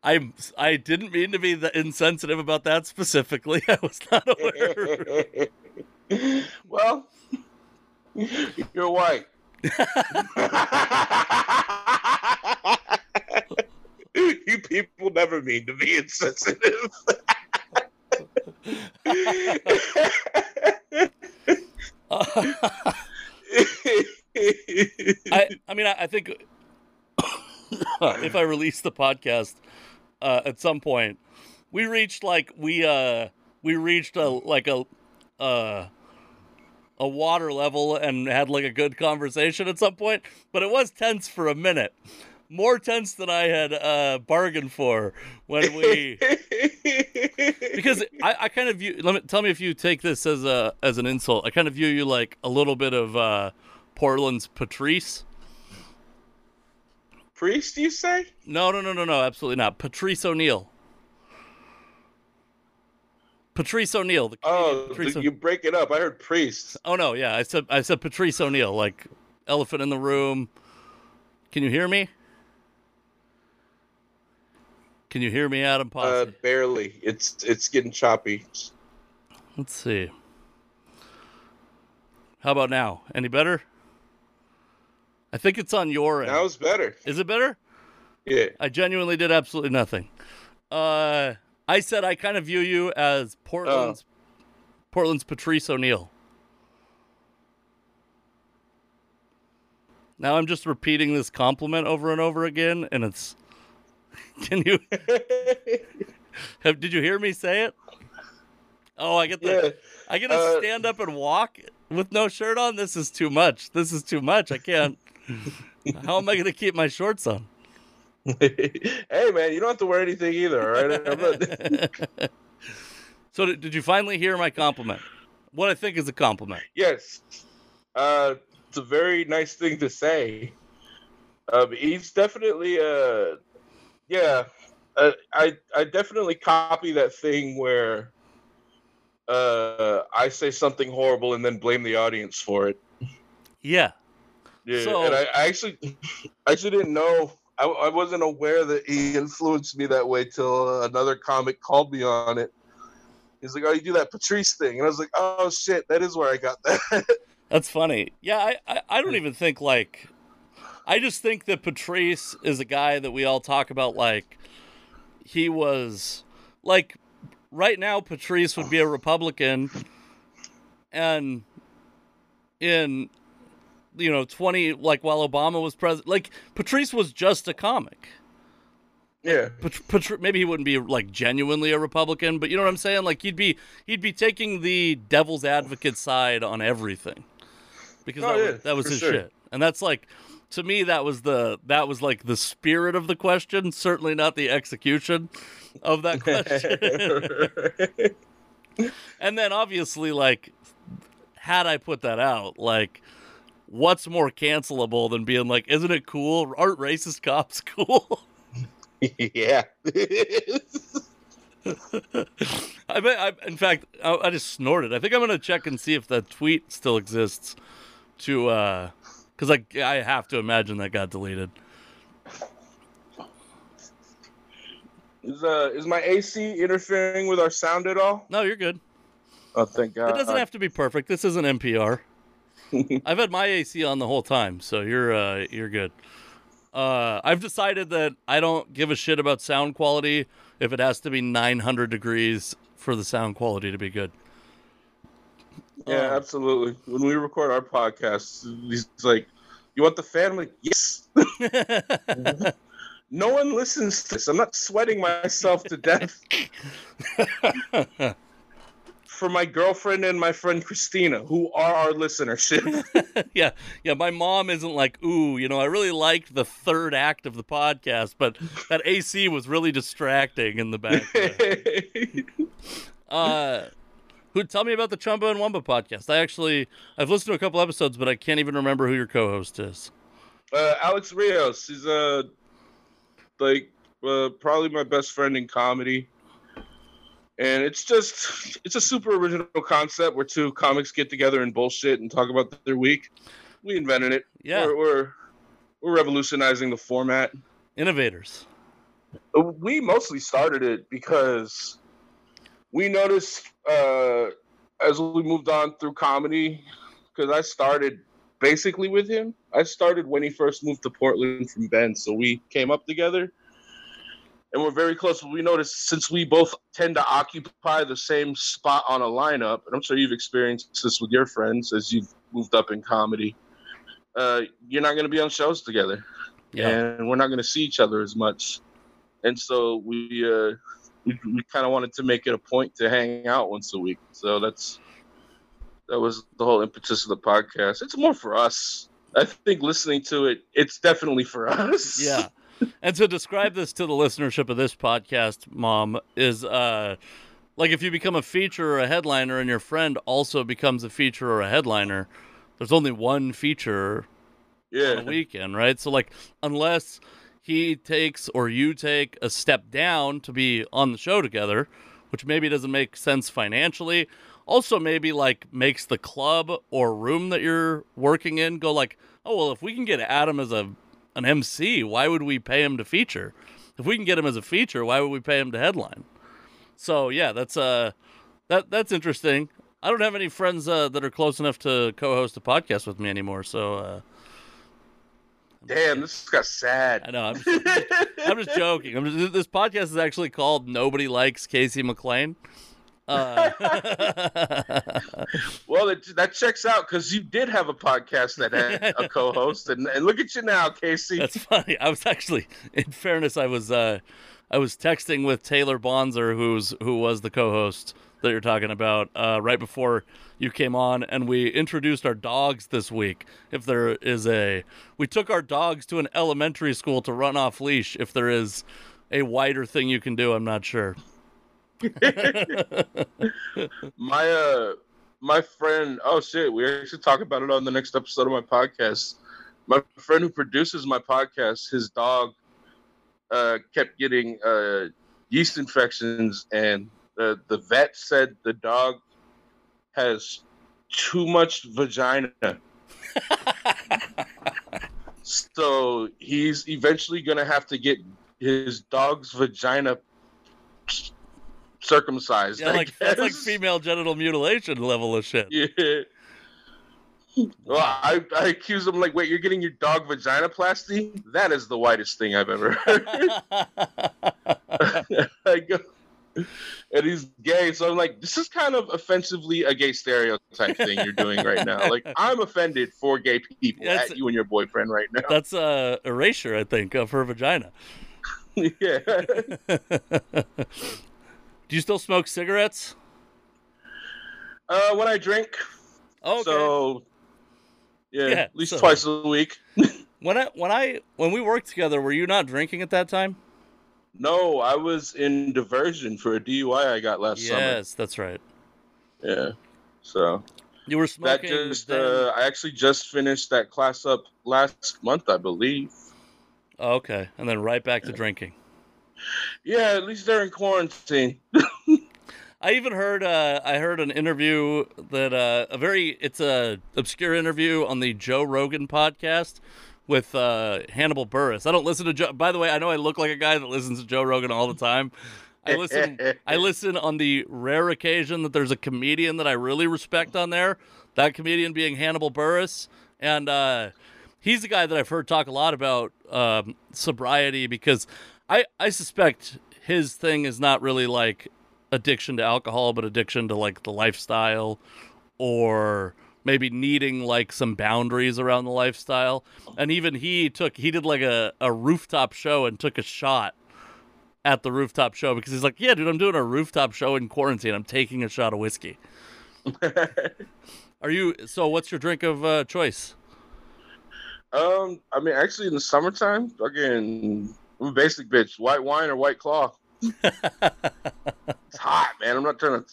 I, I didn't mean to be the insensitive about that specifically. I was not aware. well, you're white. you people never mean to be insensitive. I, I mean, I, I think if I release the podcast uh, at some point, we reached like we uh we reached a like a uh a water level and had like a good conversation at some point, but it was tense for a minute. More tense than I had uh bargained for when we because I, I kind of view let me tell me if you take this as a as an insult. I kind of view you like a little bit of uh Portland's Patrice. priest, you say? No, no, no, no, no, absolutely not. Patrice O'Neal. Patrice O'Neal. The Oh, Patrice you break it up. I heard priest. oh no, yeah, I said I said Patrice O'Neal, like elephant in the room. Can you hear me? Can you hear me, Adam Uh, Pasi? barely. It's it's getting choppy. Let's see. How about now? Any better? I think it's on your end. Now it's better. Is it better? Yeah. I genuinely did absolutely nothing. Uh, I said I kind of view you as Portland's Portland's Patrice O'Neal. Now I'm just repeating this compliment over and over again, and it's. Can you have? Did you hear me say it? Oh, I get the. yeah. I get to uh, stand up and walk with no shirt on. This is too much. This is too much. I can't. How am I going to keep my shorts on? hey man, you don't have to wear anything either. All right. Not- So did, did you finally hear my compliment? What I think is a compliment. yes. Uh, it's a very nice thing to say. Um, he's definitely uh, yeah. Uh, I I definitely copy that thing where uh I say something horrible and then blame the audience for it. Yeah. Yeah, So- and I, I actually, I actually didn't know. I, I wasn't aware that he influenced me that way till uh, another comic called me on it. He's like, "Oh, you do that Patrice thing," and I was like, "Oh shit, that is where I got that." That's funny. Yeah, I, I, I don't even think like I just think that Patrice is a guy that we all talk about like he was like right now Patrice would be a Republican and in you know 20 like while Obama was president like Patrice was just a comic. yeah, Pat- Patri- maybe he wouldn't be like genuinely a Republican, but you know what I'm saying? Like he'd be he'd be taking the devil's advocate side on everything because Oh, that, yeah, was, that was his sure. shit, and that's like to me that was the that was like the spirit of the question. Certainly not the execution of that question. and then obviously like had I put that out like. What's more cancelable than being like, isn't it cool? Aren't racist cops cool? yeah. I bet. I, in fact, I, I just snorted. I think I'm gonna check and see if that tweet still exists. To, uh, because I I have to imagine that got deleted. is uh is my AC interfering with our sound at all? No, you're good. Oh, thank God. It doesn't have to be perfect. This isn't NPR. I've had my AC on the whole time, so you're uh you're good. Uh, I've decided that I don't give a shit about sound quality if it has to be 900 degrees for the sound quality to be good. Yeah, Um, absolutely. When we record our podcast, he's like, "You want the fan?" I'm like, "Yes." No one listens to this. I'm not sweating myself to death for my girlfriend and my friend Christina, who are our listenership. yeah, yeah. My mom isn't like, ooh, you know, I really liked the third act of the podcast, but that AC was really distracting in the background. uh, who tell me about the Chumba and Wumba podcast? I actually I've listened to a couple episodes, but I can't even remember who your co-host is. uh, Alex Rios is uh, like uh, probably my best friend in comedy. And it's just it's a super original concept where two comics get together and bullshit and talk about their week. We invented it. Yeah, We're, we're we're revolutionizing the format. innovators. Uh, we mostly started it because we noticed uh, as we moved on through comedy, because I started basically with him. I started when he first moved to Portland from Bend, so we came up together. And we're very close. But we noticed since we both tend to occupy the same spot on a lineup, and I'm sure you've experienced this with your friends as you've moved up in comedy, uh, you're not going to be on shows together Yeah, and we're not going to see each other as much. And so we uh, we, we kind of wanted to make it a point to hang out once a week. So that's that was the whole impetus of the podcast. It's more for us. I think listening to it, it's definitely for us. yeah. And to describe this to the listenership of this podcast, mom, is uh like if you become a feature or a headliner and your friend also becomes a feature or a headliner, there's only one feature on yeah, a weekend, right? So like unless he takes or you take a step down to be on the show together, which maybe doesn't make sense financially. Also, maybe like makes the club or room that you're working in go like, oh well, if we can get Adam as a an MC, why would we pay him to feature? If we can get him as a feature, why would we pay him to headline? So yeah, that's uh that that's interesting. I don't have any friends uh, that are close enough to co-host a podcast with me anymore, so uh, Damn, this is got sad. I know. I'm just, I'm just joking. I'm just, this podcast is actually called "Nobody Likes Casey McLain." Uh, well, it, that checks out because you did have a podcast that had a co-host, and, and look at you now, Casey. That's funny. I was actually, in fairness, I was uh, I was texting with Taylor Bonzer, who's who was the co-host that you're talking about, uh, right before you came on, and we introduced our dogs this week. If there is a, we took our dogs to an elementary school to run off leash. If there is a wider thing you can do, I'm not sure. my uh my friend oh shit we actually talk about it on the next episode of my podcast. My friend who produces my podcast his dog uh kept getting uh yeast infections and the the vet said the dog has too much vagina. So he's eventually gonna have to get his dog's vagina circumcised. Yeah, like that's like female genital mutilation level of shit. Yeah. Well, I, I accuse him like, wait, you're getting your dog vaginoplasty? That is the whitest thing I've ever heard. I go, and he's gay, so I'm like, this is kind of offensively a gay stereotype thing you're doing right now. Like, I'm offended for gay people that's, at you and your boyfriend right now. That's a uh, erasure, I think, of her vagina. yeah. Do you still smoke cigarettes? Uh, when I drink. Oh, okay. So, yeah, yeah at least so, twice a week. when I when I when we worked together, were you not drinking at that time? No, I was in diversion for a DUI I got last yes, summer. Yes, that's right. Yeah. So you were smoking. That just uh, I actually just finished that class up last month, I believe. Oh, okay, and then right back to drinking. Yeah, at least they're in quarantine. I even heard uh, I heard an interview that uh, a very it's a obscure interview on the Joe Rogan podcast with uh, Hannibal Buress. I don't listen to Joe. By the way, I know I look like a guy that listens to Joe Rogan all the time. I listen. I listen on the rare occasion that there's a comedian that I really respect on there. That comedian being Hannibal Buress, and uh, he's the guy that I've heard talk a lot about um, sobriety because I I suspect his thing is not really like addiction to alcohol, but addiction to like the lifestyle or maybe needing like some boundaries around the lifestyle. And even he took he did like a, a rooftop show and took a shot at the rooftop show because he's like, Yeah, dude, I'm doing a rooftop show in quarantine. I'm taking a shot of whiskey. Are you so what's your drink of uh, choice? Um, I mean actually in the summertime, fucking I'm a basic bitch. White wine or white claw. it's hot, man. I'm not trying to.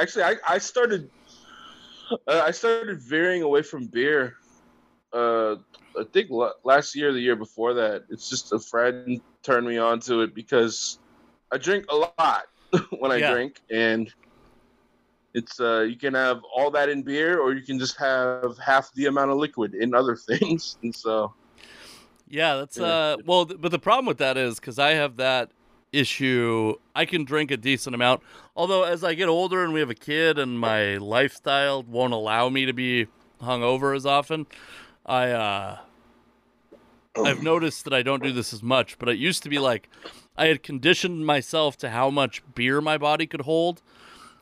Actually, I I started. Uh, I started veering away from beer. Uh, I think last year, the year before that. It's just a friend turned me on to it because I drink a lot when I yeah. drink, and it's uh you can have all that in beer, or you can just have half the amount of liquid in other things, and so yeah, that's uh well, th- but the problem with that is cuz I have that issue. I can drink a decent amount. Although as I get older and we have a kid and my lifestyle won't allow me to be hungover as often, I uh I've noticed that I don't do this as much, but it used to be like I had conditioned myself to how much beer my body could hold.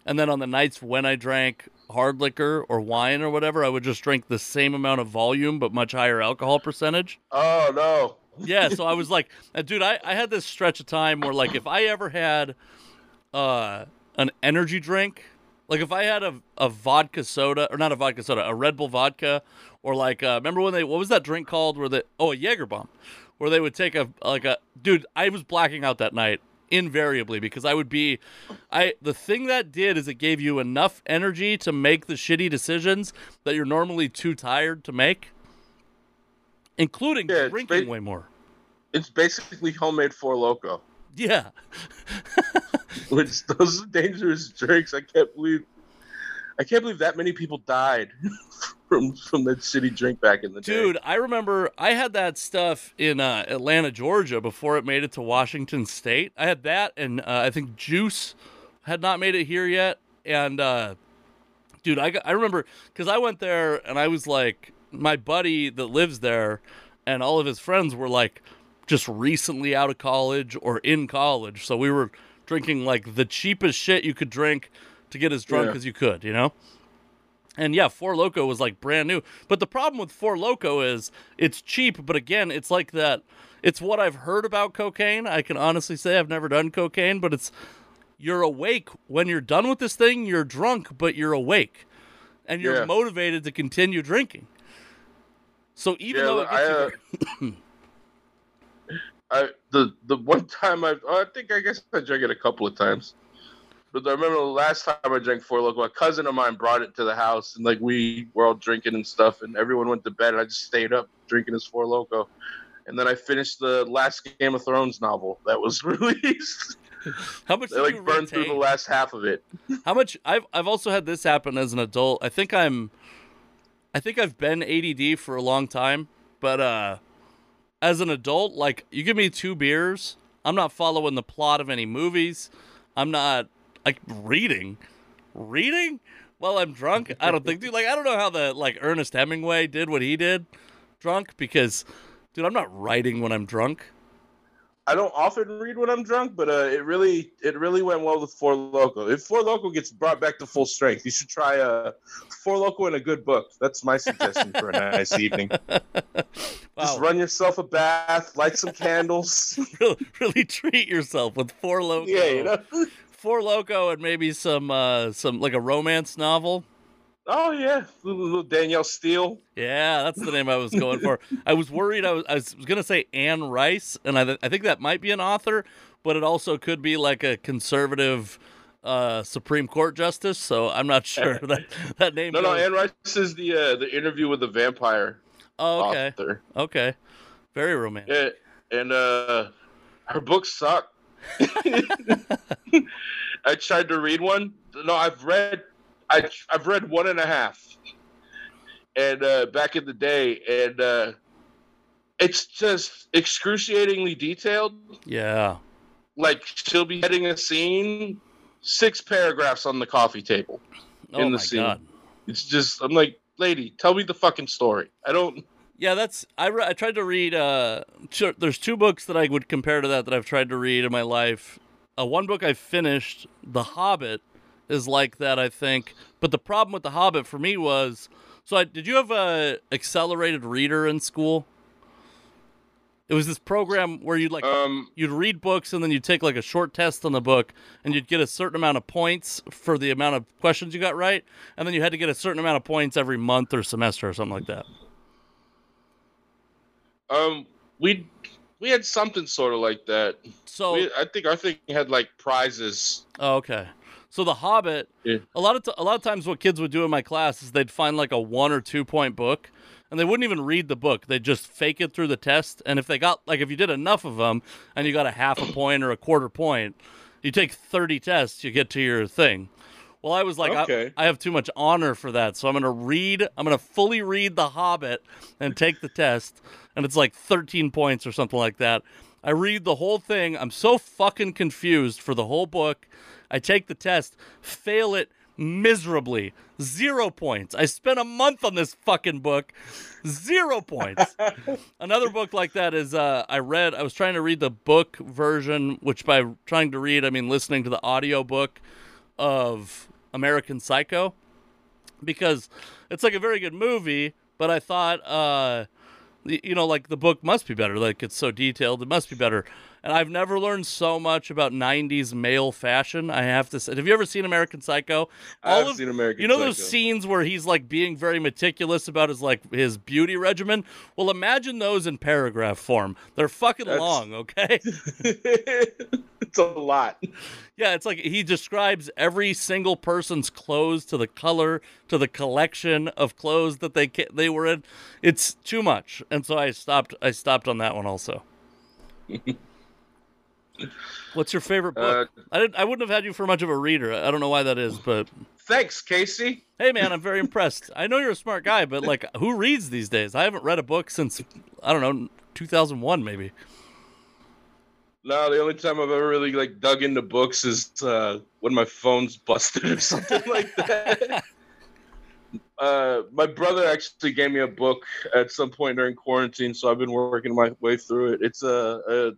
And then on the nights when I drank hard liquor or wine or whatever, I would just drink the same amount of volume but much higher alcohol percentage. Oh no. yeah, so I was like, uh, dude, I, I had this stretch of time where like if I ever had uh an energy drink, like if I had a, a vodka soda or not a vodka soda, a Red Bull vodka or like uh, remember when they what was that drink called where they oh a Jaeger bomb where they would take a like a dude, I was blacking out that night invariably because I would be I the thing that did is it gave you enough energy to make the shitty decisions that you're normally too tired to make including yeah, drinking ba- way more. It's basically homemade Four Loko. Yeah. Which those dangerous drinks. I can't believe I can't believe that many people died from from that shitty drink back in the day. Dude, I remember I had that stuff in uh, Atlanta, Georgia before it made it to Washington State. I had that, and uh, I think Joose had not made it here yet. And uh, dude, I, I remember because I went there and I was like, my buddy that lives there and all of his friends were like just recently out of college or in college. So we were drinking like the cheapest shit you could drink to get as drunk Yeah. as you could, you know? And yeah, Four Loko was like brand new. But the problem with Four Loko is it's cheap, but again, it's like that. It's what I've heard about cocaine. I can honestly say I've never done cocaine, but it's you're awake when you're done with this thing. You're drunk, but you're awake, and you're Yeah. motivated to continue drinking. So even Yeah, though it I, gets uh, you, I the the one time I oh, I think I guess I drank it a couple of times. But I remember the last time I drank Four Loko, a cousin of mine brought it to the house, and like we were all drinking and stuff, and everyone went to bed, and I just stayed up drinking this Four Loko. and then I finished the last Game of Thrones novel that was released. how much I like burned through the last half of it. How much I've I've also had this happen as an adult. I think I'm I think I've been ADD for a long time, but uh as an adult, like you give me two beers, I'm not following the plot of any movies. I'm not like reading. Reading while I'm drunk? I don't think dude like I don't know how the like Ernest Hemingway did what he did drunk because dude, I'm not writing when I'm drunk. I don't often read when I'm drunk, but uh, it really it really went well with Four Loko. If Four Loko gets brought back to full strength, you should try uh, Four Loko and a good book. That's my suggestion for a nice evening. Just run yourself a bath, light some candles. really, really treat yourself with four Loko. yeah, you know. Four Loko and maybe some uh some like a romance novel. Oh yeah, little, Danielle Steel. Yeah, that's the name I was going for. I was worried I was I was gonna say Anne Rice, and I th- I think that might be an author, but it also could be like a conservative uh Supreme Court justice. So I'm not sure that that name. No, no, Anne Rice is the uh, the interview with the vampire Oh, okay, author. okay, very romantic. Yeah, and uh, her books suck. I tried to read one. No, I've read. I I've read one and a half, and uh, back in the day, and uh, it's just excruciatingly detailed. Yeah, Like she'll be heading a scene, six paragraphs on the coffee table. oh In the my scene. god. It's just I'm like, lady, tell me the fucking story. I don't. Yeah, that's I. Re- I tried to read. Uh, sure, there's two books that I would compare to that that I've tried to read in my life. Uh, one book I finished, The Hobbit, is like that, I think. But the problem with The Hobbit for me was, so I, did you have a accelerated reader in school? It was this program where you'd like Um, you'd read books and then you'd take like a short test on the book and you'd get a certain amount of points for the amount of questions you got right, and then you had to get a certain amount of points every month or semester or something like that. Um, we we had something sort of like that. So We, I think our thing had like prizes. Oh, okay. So the Hobbit, Yeah. a lot of t- a lot of times what kids would do in my class is they'd find like a one or two point book, and they wouldn't even read the book. They'd just fake it through the test. And if they got like if you did enough of them and you got a half a point or a quarter point, you take thirty tests, you get to your thing. Well, I was like, I- Okay. I, have too much honor for that, so I'm gonna read. I'm gonna fully read the Hobbit and take the test, and it's like 13 points or something like that. I read the whole thing. I'm so fucking confused for the whole book. I take the test, fail it miserably. Zero points. I spent a month on this fucking book. Zero points. Another book like that is uh, I read, I was trying to read the book version, which by trying to read, I mean listening to the audio book of American Psycho because it's like a very good movie, but I thought, uh, you know, like the book must be better. Like it's so detailed, it must be better. And I've never learned so much about '90s male fashion. I have to say, have you ever seen American Psycho? I've seen American You know those scenes where he's like being very meticulous about his like his beauty regimen. Well, imagine those in paragraph form. They're fucking That's- long, okay? it's a lot. Yeah, it's like he describes every single person's clothes to the color, to the collection of clothes that they they were in. It's too much, and so I stopped. I stopped on that one also. What's your favorite book? Uh, I didn't, I wouldn't have had you for much of a reader. I don't know why that is, but thanks, Casey. hey, man, I'm very impressed. I know you're a smart guy, but like, who reads these days? I haven't read a book since I don't know 2001, maybe. No, the only time I've ever really like dug into books is uh, when my phone's busted or something like that. uh, my brother actually gave me a book at some point during quarantine, so I've been working my way through it. It's a, a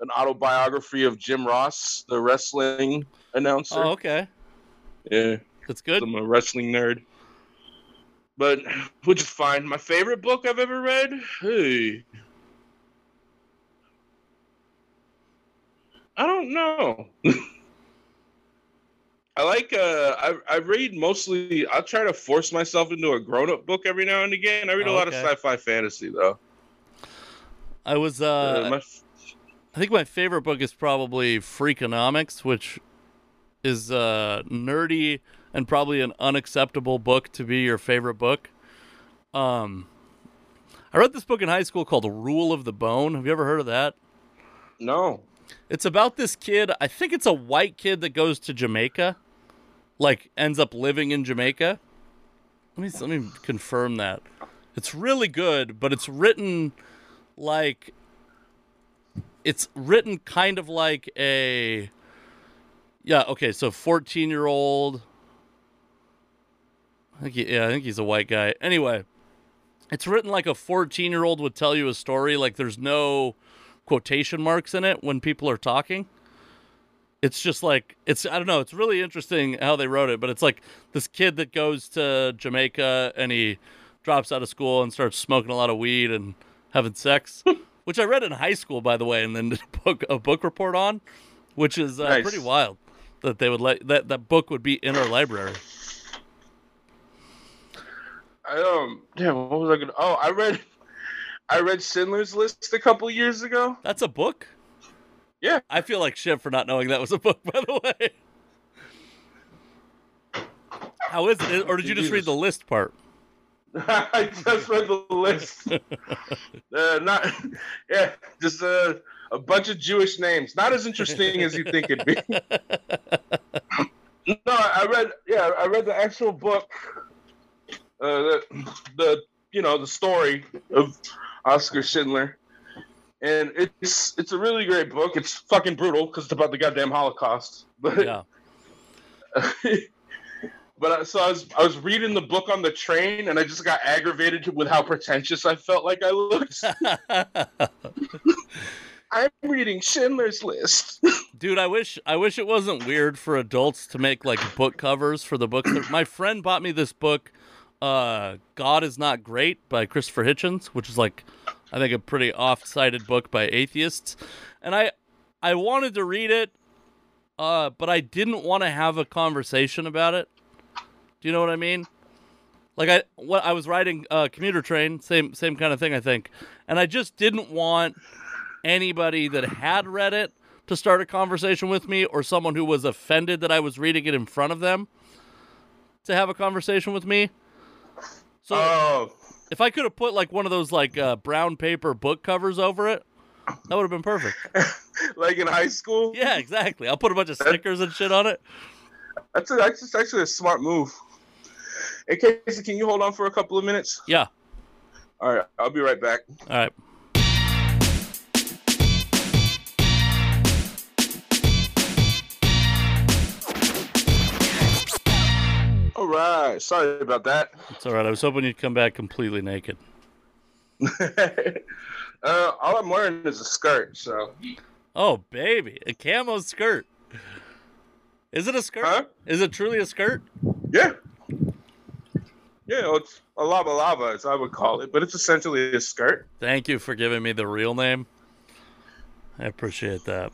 an autobiography of Jim Ross, the wrestling announcer. Oh, okay, Yeah, that's good. I'm a wrestling nerd. But which is fine. My favorite book I've ever read? Hey. I don't know. I like uh I I read mostly I try to force myself into a grown up book every now and again. I read a lot of sci-fi fantasy though. I was uh, Uh, my, I think my favorite book is probably Freakonomics, which is uh, nerdy and probably an unacceptable book to be your favorite book. Um, I read this book in high school called The Rule of the Bone. Have you ever heard of that? no. It's about this kid. I think it's a white kid that goes to Jamaica, like ends up living in Jamaica. Let me let me confirm that. It's really good, but it's written like it's written kind of like a yeah. Okay, so fourteen year old. I think he, yeah, I think he's a white guy. Anyway, it's written like a fourteen year old would tell you a story. Like there's no quotation marks in it when people are talking. It's just like it's I don't know, it's really interesting how they wrote it, but it's like this kid that goes to Jamaica and he drops out of school and starts smoking a lot of weed and having sex, which I read in high school by the way and then did a book a book report on, which is uh, Nice. pretty wild that they would let that that book would be in our library. I um damn what was I gonna Oh, I read I read Schindler's List a couple years ago. That's a book? Yeah. I feel like shit for not knowing that was a book by the way. How is it? Or did you just read the list part? I just read the list. uh, not, yeah, just uh, a bunch of Jewish names. Not as interesting as you think it'd be. no, I read. Yeah, I read the actual book. Uh, the, the you know the story of Oscar Schindler, and it's it's a really great book. It's fucking brutal because it's about the goddamn Holocaust. But Yeah. But I, so I was I was reading the book on the train, and I just got aggravated with how pretentious I felt like I looked. I'm reading Schindler's List. Dude, I wish I wish it wasn't weird for adults to make like book covers for the books. My friend bought me this book, uh, "God Is Not Great" by Christopher Hitchens, which is like, I think, a pretty off-cited book by atheists, and I, I wanted to read it, uh, but I didn't want to have a conversation about it. Do you know what I mean? Like I, what I was riding a commuter train, same same kind of thing, I think, and I just didn't want anybody that had read it to start a conversation with me or someone who was offended that I was reading it in front of them to have a conversation with me. So oh, if I could have put like one of those like uh, brown paper book covers over it, that would have been perfect. like in high school. Yeah, exactly. I'll put a bunch of stickers and shit on it. That's a, that's actually a smart move. Hey, Casey, can you hold on for a couple of minutes? Yeah. All right, I'll be right back. All right. All right, sorry about that. It's all right. I was hoping you'd come back completely naked. uh, all I'm wearing is a skirt, so Oh, baby. A camo skirt. Is it a skirt? Huh? Is it truly a skirt? yeah, yeah, it's a lava lava, as I would call it, but it's essentially a skirt. Thank you for giving me the real name. I appreciate that.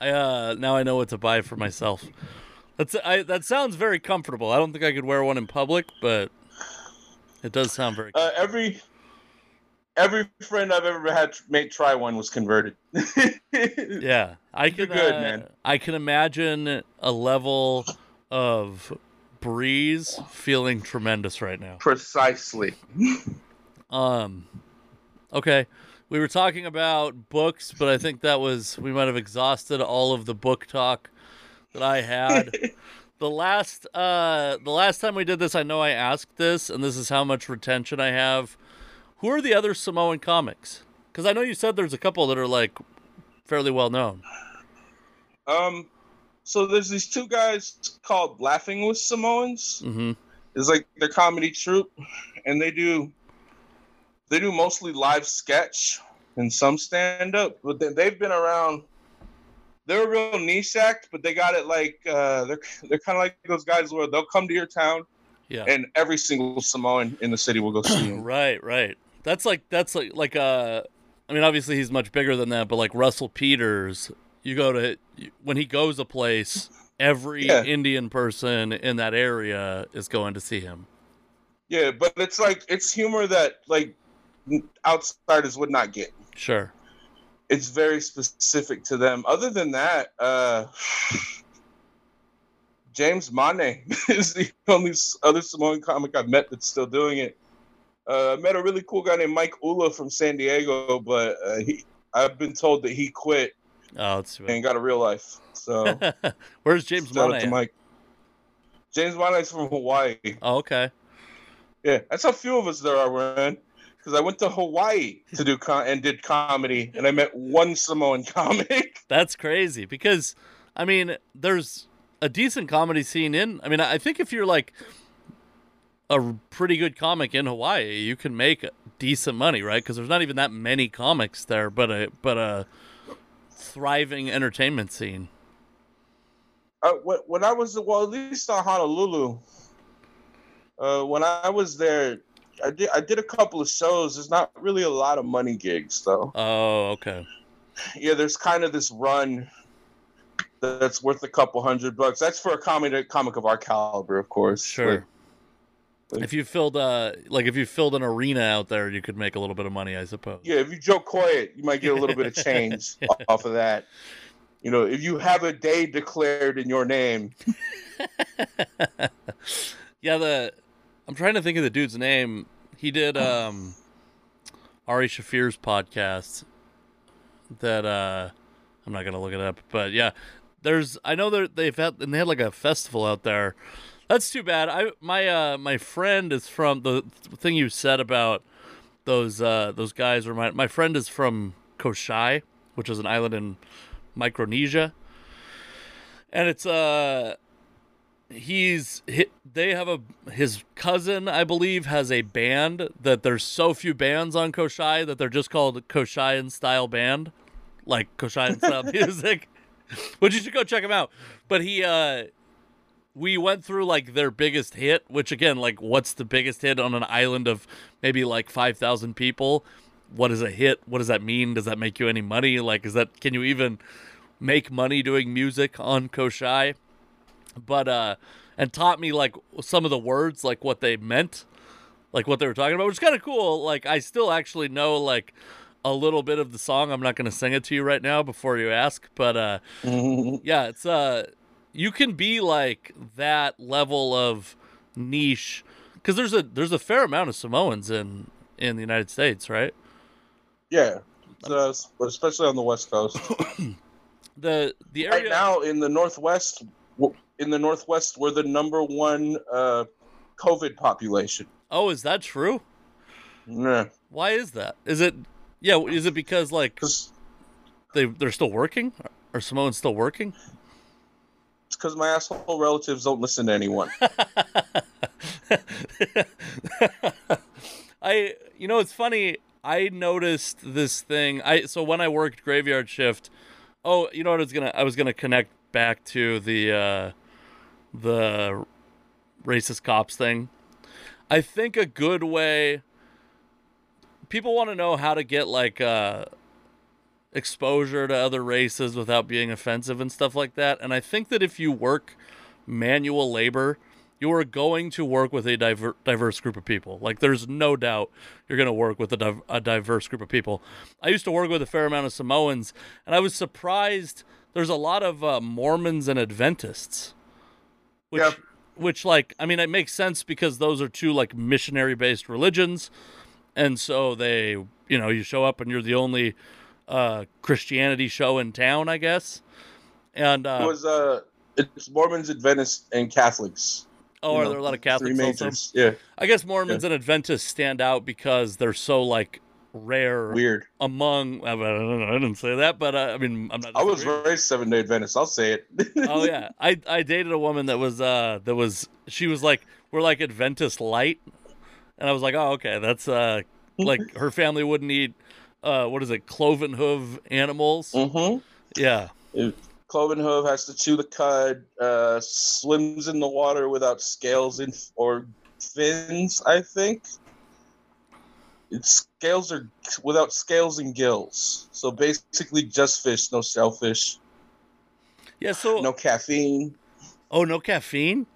I uh now I know what to buy for myself. That's I that sounds very comfortable. I don't think I could wear one in public, but it does sound very Uh, every every friend I've ever had made try one was converted. Yeah. I can You're good, uh, man. I can imagine a level of breeze feeling tremendous right now. Precisely. Um okay. We were talking about books, but I think that was we might have exhausted all of the book talk that I had. the last uh the last time we did this, I know I asked this, and this is how much retention I have. Who are the other Samoan comics? Because I know you said there's a couple that are like fairly well known. Um, so there's these two guys called Laughing with Samoans. Mm-hmm. It's like their comedy troupe, and they do they do mostly live sketch and some stand up, but then they've been around. They're a real niche act, but they got it like uh, they're they're kind of like those guys where they'll come to your town, Yeah. and every single Samoan in the city will go see them. Right, right. That's like that's like like uh I mean obviously he's much bigger than that, but like Russell Peters, you go to when he goes a place, every Yeah. Indian person in that area is going to see him. Yeah, but it's like it's humor that like outsiders would not get. Sure. It's very specific to them. Other than that, uh James Mane is the only other Samoan comic I've met that's still doing it. Uh, I met a really cool guy named Mike Ula from San Diego, but uh, he, I've been told that he quit Oh, it's and got a real life. So Where's James shout out to Monahan? Mike. James Mane's from Hawaii. Oh, okay. Yeah, that's how few of us there are, man. Because I went to Hawaii to do con- and did comedy, and I met one Samoan comic. That's crazy because I mean, there's a decent comedy scene in. I mean, I think if you're like a pretty good comic in Hawaii, you can make decent money, right? Because there's not even that many comics there, but a but a thriving entertainment scene. uh, when, when I was well, at least on Honolulu, uh, when I was there, I did I did a couple of shows. There's not really a lot of money gigs though. Oh, okay. Yeah, there's kind of this run that's worth a couple hundred bucks. That's for a comic comic of our caliber, of course. Sure. Like- If you filled uh like if you filled an arena out there, you could make a little bit of money, I suppose. Yeah, if you Joe it, you might get a little bit of change off of that. You know, if you have a day declared in your name, yeah, the I'm trying to think of the dude's name. He did um Ari Shaffir's podcast that uh I'm not gonna look it up, but yeah. There's I know that they've had and they had like a festival out there. That's too bad. I my uh my friend is from the thing you said about those uh those guys remind my friend is from Kosrae, which is an island in Micronesia. And it's uh he's hi they have a his cousin i believe has a band that there's so few bands on Kosrae that they're just called Kosraean style band like Kosraean style music which you should go check him out but he uh we went through like their biggest hit which again like what's the biggest hit on an island of maybe like 5000 people? What is a hit? What does that mean? Does that make you any money? Like is that can you even make money doing music on Kosrae but uh and taught me like some of the words like what they meant like what they were talking about which is kind of cool. Like i still actually know like a little bit of the song. I'm not going to sing it to you right now before you ask but uh yeah it's uh you can be like that level of niche because there's a there's a fair amount of samoans in in the united states right? Yeah, uh, but especially on the West Coast. the the area right now in the Northwest, in the Northwest, we're the number one uh, COVID population. oh is that true? Yeah, why is that? Is it yeah is it because like they they're still working? Are samoans still working it's because my asshole relatives don't listen to anyone. I you know it's funny. I noticed this thing. I so when I worked graveyard shift. Oh, you know what I was gonna I was gonna connect back to the uh the racist cops thing. I think a good way people want to know how to get like uh exposure to other races without being offensive and stuff like that. And I think that if you work manual labor, you are going to work with a diver- diverse group of people. Like, there's no doubt you're going to work with a, div- a diverse group of people. I used to work with a fair amount of Samoans, and I was surprised. There's a lot of uh, Mormons and Adventists, which, Yep. which, like, I mean, it makes sense because those are two like missionary-based religions, and so they, you know, you show up and you're the only uh, Christianity show in town, I guess. And uh, it was uh, it's Mormons, Adventists, and Catholics. oh, are know, there a lot of Catholics also? Yeah, I guess Mormons and Adventists stand out because they're so like rare weird. among. I, don't I didn't say that, but uh, I mean, I'm not. I was raised seven day Adventist. I'll say it. oh yeah, I I dated a woman that was uh that was she was like we're like Adventist light, and I was like oh okay that's uh like her family wouldn't eat uh what is it cloven hoof animals mm-hmm. yeah Cloven hoof has to chew the cud. Uh, swims in the water without scales in or fins. I think. Its scales are without scales and gills. So basically, just fish, no shellfish, yeah so no caffeine. oh no caffeine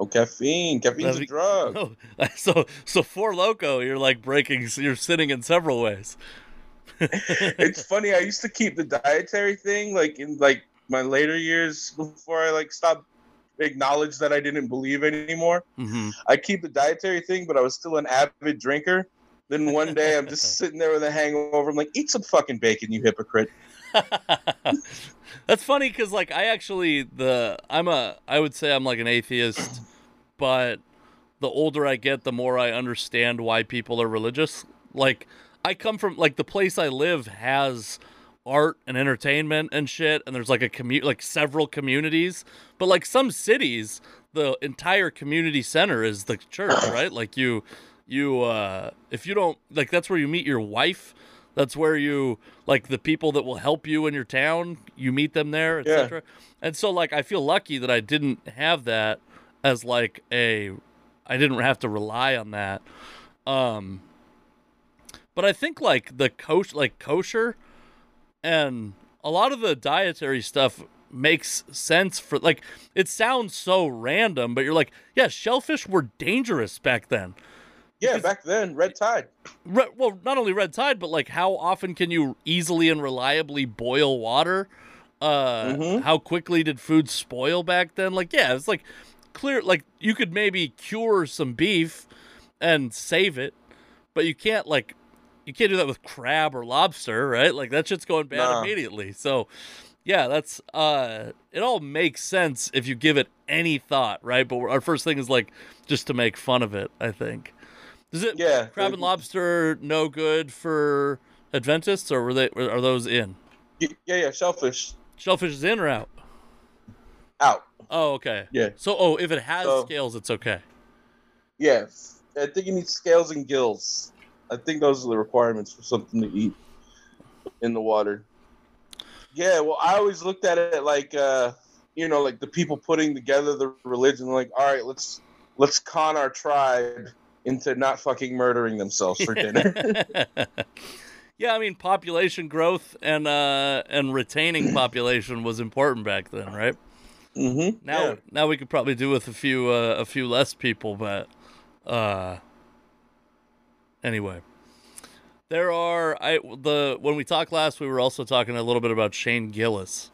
No caffeine. Caffeine's a drug. oh so so four Loko you're like breaking you're sinning in several ways it's funny. I used to keep the dietary thing like in like my later years before I like stopped acknowledge that I didn't believe anymore. hmm I keep the dietary thing, but I was still an avid drinker. Then one day I'm just sitting there with a hangover. I'm like, eat some fucking bacon, you hypocrite. That's funny because like I actually the I'm a I would say I'm like an atheist, but the older I get, the more I understand why people are religious. Like I come from like the place I live has art and entertainment and shit, and there's like a commu like several communities. But like some cities, the entire community center is the church, right? Like you you uh if you don't like that's where you meet your wife that's where you like the people that will help you in your town you meet them there Yeah. etc and so like i feel lucky that i didn't have that as like a i didn't have to rely on that um but i think like the kosher like kosher and a lot of the dietary stuff makes sense for like it sounds so random but you're like yeah shellfish were dangerous back then Yeah, Because- back then, red tide. Re- well, not only red tide, but like how often can you easily and reliably boil water? Uh, Mhm. How quickly did food spoil back then? Like, yeah, it's like clear. Like you could maybe cure some beef and save it, but you can't like you can't do that with crab or lobster, right? Like that shit's going bad Nah. immediately. So, yeah, that's uh, it all makes sense if you give it any thought, right? But our first thing is like just to make fun of it. I think. Does it? Yeah, Crab and lobster no good for Adventists, or were they? Are those in? Yeah, yeah, shellfish Shellfish is in or out? out. Oh, okay. Yeah. So, oh, if it has So- scales, it's okay. Yeah, I think you need scales and gills. I think those are the requirements for something to eat in the water. Yeah, well, I always looked at it like, uh, you know, like the people putting together the religion. Like, all right, let's let's con our tribe into not fucking murdering themselves for dinner. yeah, I mean, population growth and uh and retaining population was important back then, right? mm-hmm. Now, yeah. now we could probably do with a few uh, a few less people, but uh, anyway, there are I the when we talked last, we were also talking a little bit about Shane Gillis,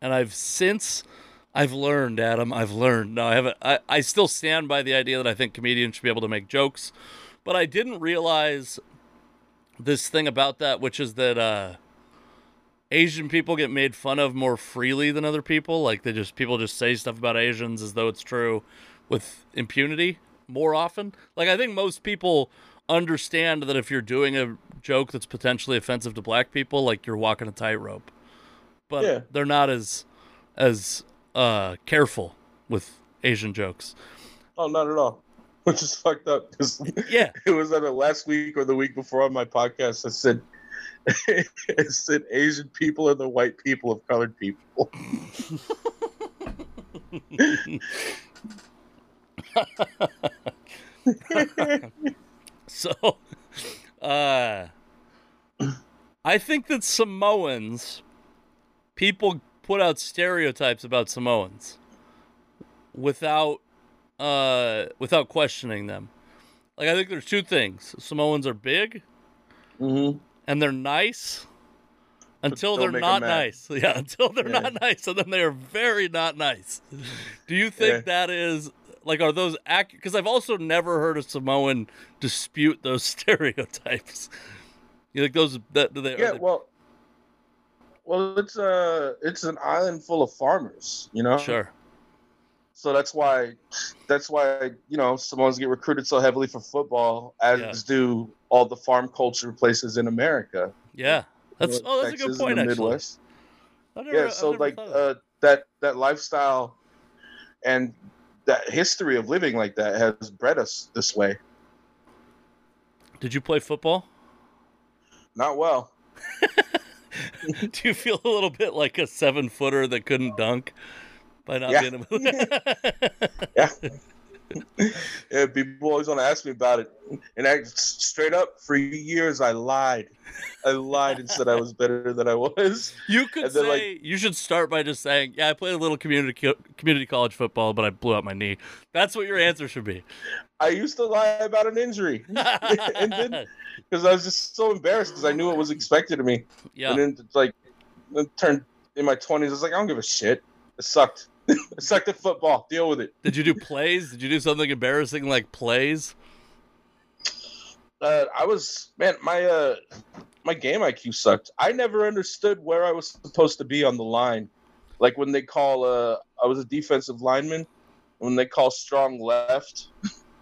and I've since I've learned, Adam, I've learned. No, I haven't. I, I still stand by the idea that I think comedians should be able to make jokes, but I didn't realize this thing about that, which is that uh, Asian people get made fun of more freely than other people. Like they just people just say stuff about Asians as though it's true with impunity more often. Like I think most people understand that if you're doing a joke that's potentially offensive to black people, like you're walking a tightrope. But Yeah. they're not as as uh careful with Asian jokes. Oh, not at all. Which is fucked up because Yeah. it was on the last week or the week before on my podcast. I said, I said Asian people are the white people of colored people. So, uh, I think that Samoans, people put out stereotypes about Samoans without, uh, without questioning them. Like I think there's two things: Samoans are big Mm-hmm. and they're nice until don't they're not nice. Yeah, until they're Yeah. not nice, and then they are very not nice. Do you think Yeah. that is Like, are those accurate? Because I've also never heard a Samoan dispute those stereotypes. You think those that do they? Yeah, they- well, well, it's uh it's an island full of farmers, you know. sure. So that's why, that's why you know Samoans get recruited so heavily for football, as Yeah. do all the farm culture places in America. Yeah, that's You know, oh, that's a good point. Actually, Midwest. Never- yeah so like thought of that. uh, that that lifestyle and that history of living like that has bred us this way Did you play football? not well Do you feel a little bit like a seven footer that couldn't dunk by not Yeah. being able? yeah yeah people always want to ask me about it. And I straight up for years i lied. I lied and said i was better than i was. You could then, like- say you should start by just saying, "Yeah, I played a little community co- community college football, but I blew out my knee." That's what your answer should be. i used to lie about an injury. And then because i was just so embarrassed because i knew what was expected of me. Yeah, and then it's like it turned in my 20s i was like i don't give a shit. It sucked sucked at football deal with it Did you do plays? Did you do something embarrassing like plays? uh, I was man, my uh, my game IQ sucked. I never understood where I was supposed to be on the line. Like when they call, uh, I was a defensive lineman. When they call strong left,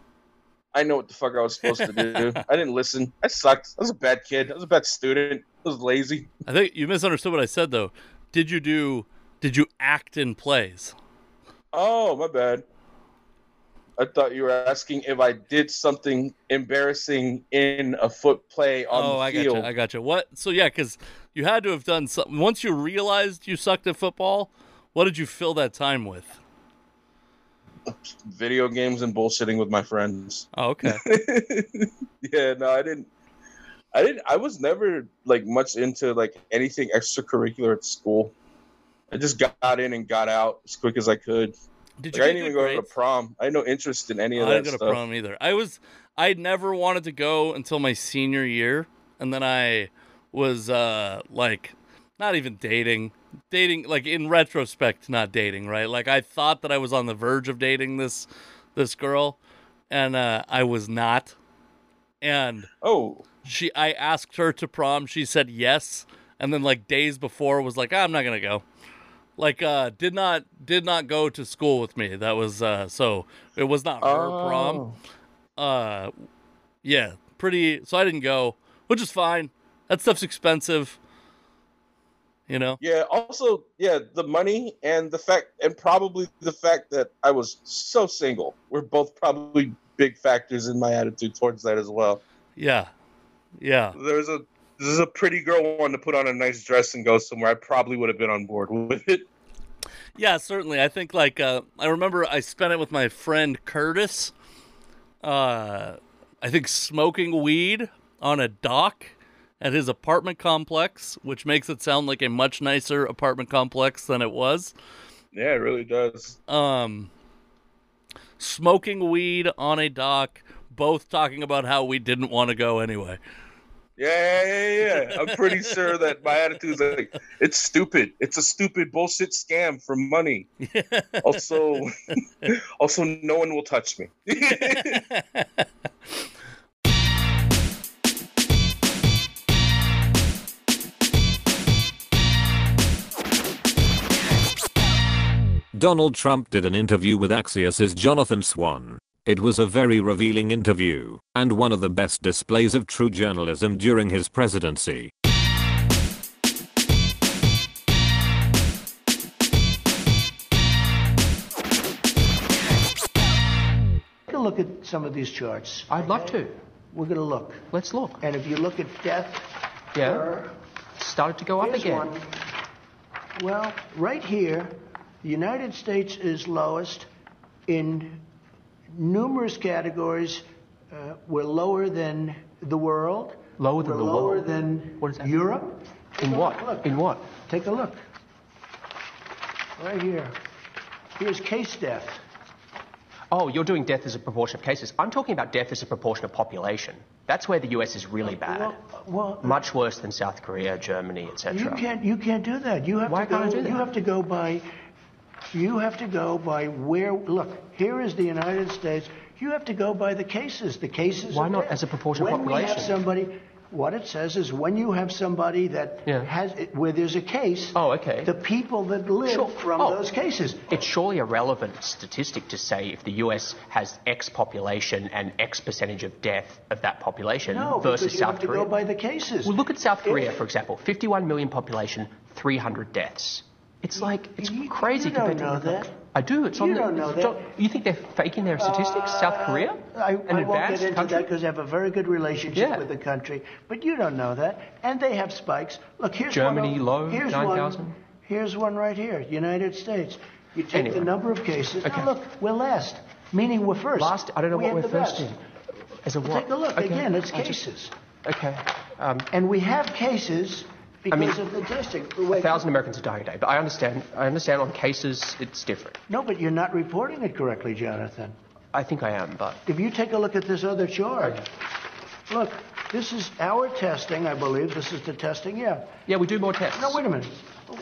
I know what the fuck I was supposed to do. I didn't listen. I sucked. I was a bad kid. I was a bad student. I was lazy. I think you misunderstood what I said though. Did you do? Did you act in plays? Oh, my bad. I thought you were asking if I did something embarrassing in a foot play on oh, the I got field. you. I got you. What? So yeah, because you had to have done something. Once you realized you sucked at football, what did you fill that time with? Video games and bullshitting with my friends. Oh, okay. yeah, no, I didn't. I didn't. I was never like much into like anything extracurricular at school. I just got in and got out as quick as I could. Did Like, you I didn't even good go to prom. I had no interest in any of I that I didn't go to prom either. I was I never wanted to go until my senior year, and then I was uh like not even dating, dating like in retrospect, not dating, right? Like I thought that I was on the verge of dating this this girl, and uh, I was not. And Oh, she, I asked her to prom. She said yes, and then like days before was like, "Ah, I'm not gonna go. Like, uh, did not did not go to school with me. That was uh, so it was not her prom oh. uh yeah pretty so i didn't go which is fine that stuff's expensive you know Yeah. Also, yeah, the money and the fact, and probably the fact that I was so single were both probably big factors in my attitude towards that as well. yeah yeah There's a this is a pretty girl wanting to put on a nice dress and go somewhere. I probably would have been on board with it. yeah certainly i think like uh i remember i spent it with my friend curtis uh i think smoking weed on a dock at his apartment complex which makes it sound like a much nicer apartment complex than it was Yeah, it really does. um, smoking weed on a dock, both talking about how we didn't want to go anyway. Yeah, yeah, yeah, yeah. I'm pretty sure that my attitude is like, it's stupid. It's a stupid bullshit scam for money. Also, also, no one will touch me. Donald Trump did an interview with Axios's Jonathan Swan. It was a very revealing interview, and one of the best displays of true journalism during his presidency. Take a look at some of these charts. I'd love to. We're going to look. Let's look. And if you look at death, Yeah. per- Started to go up again. one. Well, right here, the United States is lowest in numerous categories. Uh, we're lower than the world. Lower than the lower world? than? Europe. In Take a what? Look. In what? Take a look. Right here. Here's case death. Oh, you're doing death as a proportion of cases. I'm talking about death as a proportion of population. That's where the US is really bad. Well, well, Much worse than South Korea, Germany, etc. You can't. You can't do that. You have Why to go. can't I do that? You have to go by You have to go by where. Look, here is the United States. You have to go by the cases. The cases. Why not there. as a proportion of when we have somebody. What it says is when you have somebody that Yeah. has where there's a case. Oh, okay. The people that live Sure. from Oh. those cases. It's surely a relevant statistic to say if the US has X population and X percentage of death of that population No, versus because you South have to Korea. go by the cases. well, look at South If- Korea, for example. 51 million population, 300 deaths. It's like, it's You- crazy you don't compared to know that. I do. It's You on the, don't know it's that. You think they're faking their statistics, South Korea? I, An I won't advanced get into country? that because they have a very good relationship Yeah. with the country. But you don't know that, and they have spikes. Look, here's Germany, one. low, here's 9,000. one. Here's one right here. United States. You take Anyway. the number of cases. Okay. Now look, we're last, meaning we're first. Last, I don't know we what we're first best. in. As a Well, what? Take a look Okay. again. It's I just- cases, okay. Um, and we have cases because mean, of the testing. a thousand Americans are dying a day, but I understand. I understand on cases it's different. No, but you're not reporting it correctly, Jonathan. I think I am, but If you take a look at this other chart, look, this is our testing, I believe. This is the testing, yeah. yeah, we do more tests. No, wait a minute.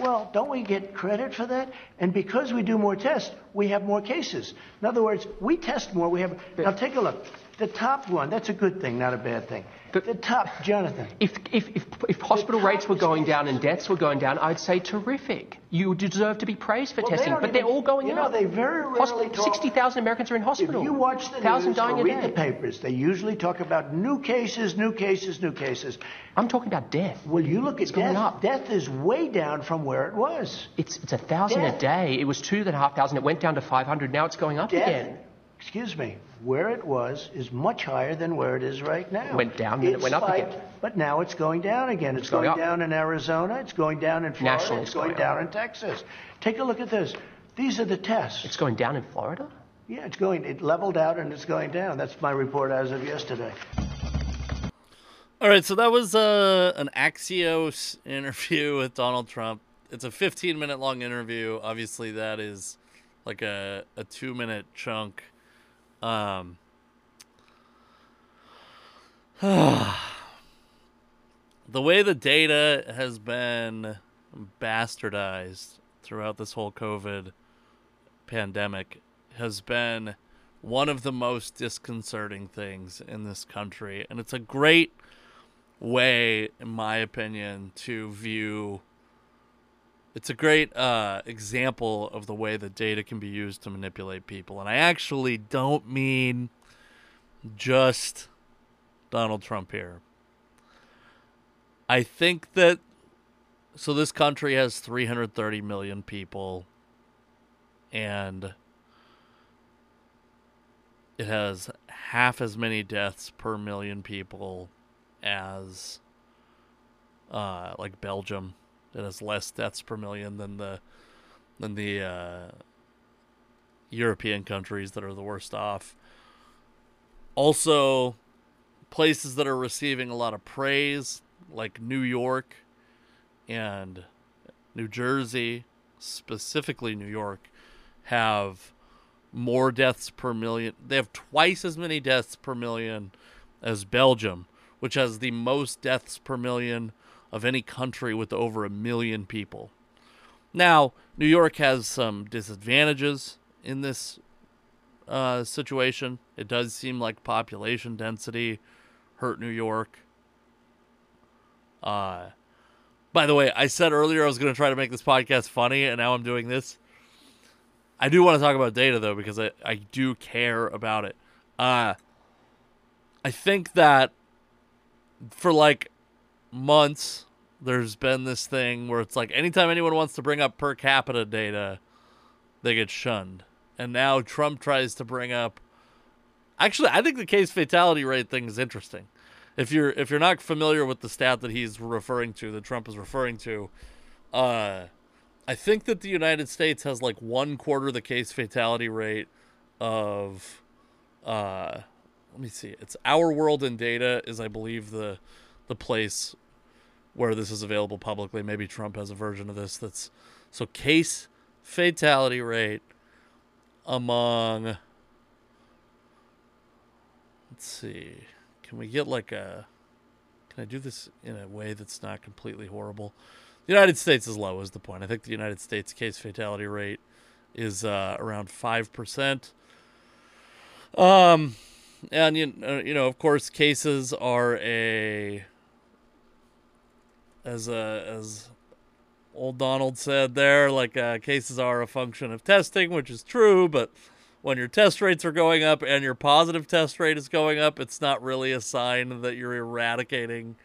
Well, don't we get credit for that? And because we do more tests, we have more cases. In other words, we test more. We have. Now take a look. The top one. That's a good thing, not a bad thing. But- the top, Jonathan. If, if, if, if hospital rates were going down and deaths were going down, I'd say terrific. You deserve to be praised for Well, testing, don't but they're all going you know, up. they very rarely talk- 60,000 Americans are in If hospital. you watch the 1,000 news dying or read the papers, they usually talk about new cases, new cases, new cases. I'm talking about death. Well, you look at going death. up. Death is way down from where it was. It's, it's a thousand a day. It was two and a half thousand. It went down to 500. Now it's going up Death, again. Excuse me, where it was is much higher than where it is right now. Went down, then it went up spiked, again. But now it's going down again. It's, going going, down in Arizona. It's going down in Florida. Nationally, it's it's going, going down up. in Texas. Take a look at this. These are the tests. It's going down in Florida? yeah, it's going. It leveled out and it's going down. That's my report as of yesterday. All right, so that was uh, an Axios interview with Donald Trump. It's a 15 minute long interview. Obviously, that is like a, a two minute chunk. Um, the way the data has been bastardized throughout this whole COVID pandemic has been one of the most disconcerting things in this country. And it's a great way, in my opinion, to view. It's a great uh, example of the way that data can be used to manipulate people. And I actually don't mean just Donald Trump here. I think that. So this country has 330 million people. And it has half as many deaths per million people as uh, like Belgium. It has less deaths per million than the than the uh, European countries that are the worst off. Also, places that are receiving a lot of praise, like New York and New Jersey, specifically New York, have more deaths per million. They have twice as many deaths per million as Belgium, which has the most deaths per million of any country with over a million people. Now, New York has some disadvantages in this uh, situation. It does seem like population density hurt New York. Uh, by the way, I said earlier I was going to try to make this podcast funny, and now I'm doing this. I do want to talk about data though because I, I do care about it. Uh I think that for like months there's been this thing where it's like anytime anyone wants to bring up per capita data, they get shunned. And now Trump tries to bring up Actually, I think the case fatality rate thing is interesting. If you're if you're not familiar with the stat that he's referring to, that Trump is referring to, uh I think that the United States has like one quarter the case fatality rate of uh let me see. It's Our World in Data is I believe the the place where this is available publicly. Maybe Trump has a version of this that's so case fatality rate among let's see. Can we get like a can I do this in a way that's not completely horrible? The United States is low, is the point. I think the United States case fatality rate is uh, around five percent. Um, and you uh, you know, of course, cases are a as a as old Donald said there, like uh, cases are a function of testing, which is true, but when your test rates are going up and your positive test rate is going up, it's not really a sign that you're eradicating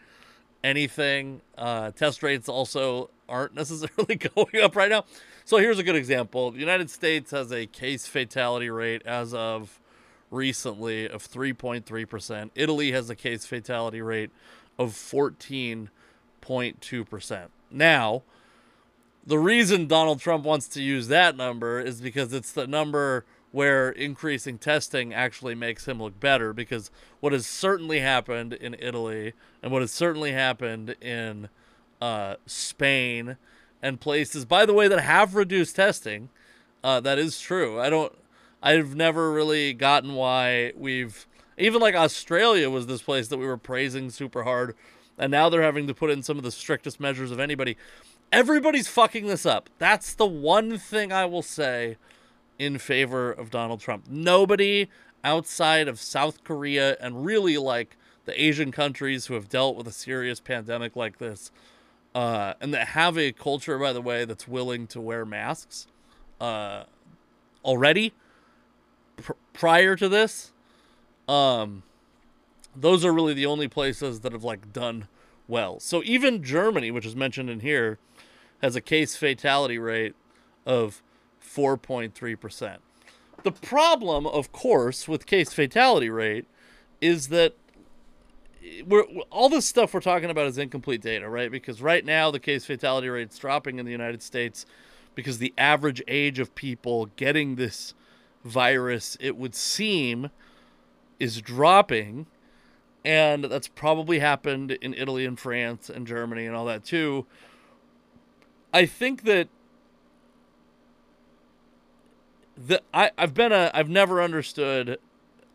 anything. Uh, test rates also aren't necessarily going up right now. So here's a good example. The United States has a case fatality rate as of recently of 3.3%. Italy has a case fatality rate of 14.2%. Now, the reason Donald Trump wants to use that number is because it's the number where increasing testing actually makes him look better because what has certainly happened in Italy and what has certainly happened in uh, Spain and places by the way that have reduced testing uh, that is true I don't I've never really gotten why we've even like Australia was this place that we were praising super hard and now they're having to put in some of the strictest measures of anybody everybody's fucking this up. That's the one thing I will say in favor of Donald Trump. Nobody outside of South Korea and really like the Asian countries who have dealt with a serious pandemic like this, uh, and that have a culture, by the way, that's willing to wear masks uh, already pr- prior to this. Um, those are really the only places that have like done well. So even Germany, which is mentioned in here, has a case fatality rate of 4.3%. The problem, of course, with case fatality rate is that eh, we're, all this stuff we're talking about is incomplete data, right? Because right now the case fatality rate is dropping in the United States because the average age of people getting this virus, it would seem, is dropping. And that's probably happened in Italy and France and Germany and all that too. I think that the I I've been a I've never understood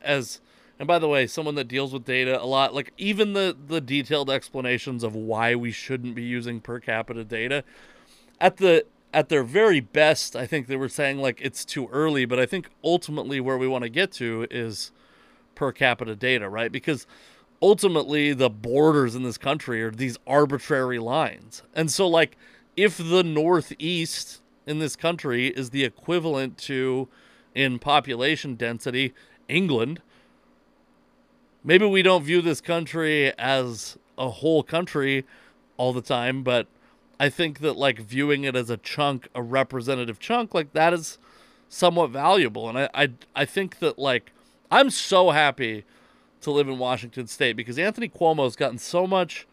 as and by the way, someone that deals with data a lot, like even the the detailed explanations of why we shouldn't be using per capita data at the at their very best, I think they were saying like it's too early, but I think ultimately where we want to get to is per capita data, right? Because ultimately the borders in this country are these arbitrary lines. And so like if the Northeast in this country is the equivalent to, in population density, England, maybe we don't view this country as a whole country all the time, but I think that like viewing it as a chunk, a representative chunk, like that is somewhat valuable. And I, I, I think that like I'm so happy to live in Washington State because Anthony Cuomo's gotten so much.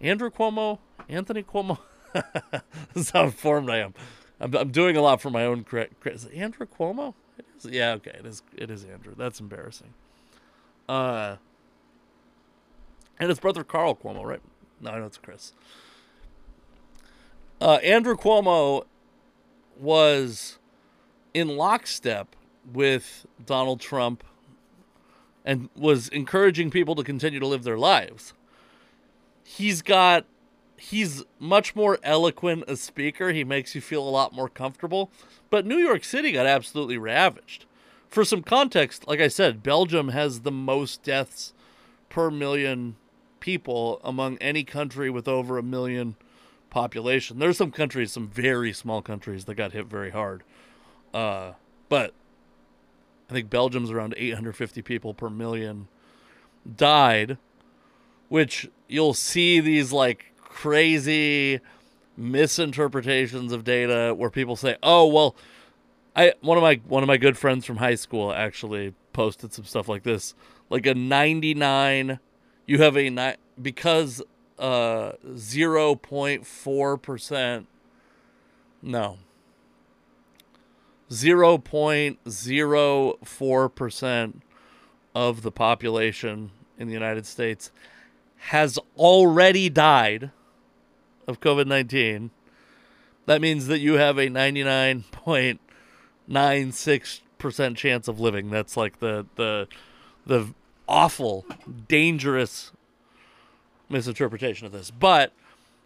Andrew Cuomo, Anthony Cuomo. this is how informed I am. I'm, I'm doing a lot for my own credit. Andrew Cuomo? Yeah, okay. It is. It is Andrew. That's embarrassing. Uh, and his brother Carl Cuomo, right? No, I know it's Chris. Uh, Andrew Cuomo was in lockstep with Donald Trump and was encouraging people to continue to live their lives. He's got he's much more eloquent a speaker. He makes you feel a lot more comfortable. But New York City got absolutely ravaged. For some context, like I said, Belgium has the most deaths per million people among any country with over a million population. There's some countries, some very small countries that got hit very hard. Uh, but I think Belgium's around 850 people per million died, which you'll see these like crazy misinterpretations of data where people say, "Oh, well, I one of my one of my good friends from high school actually posted some stuff like this, like a 99 you have a ni- because uh 0.4% no 0.04% of the population in the United States has already died of COVID 19, that means that you have a 99.96% chance of living. That's like the, the, the awful, dangerous misinterpretation of this. But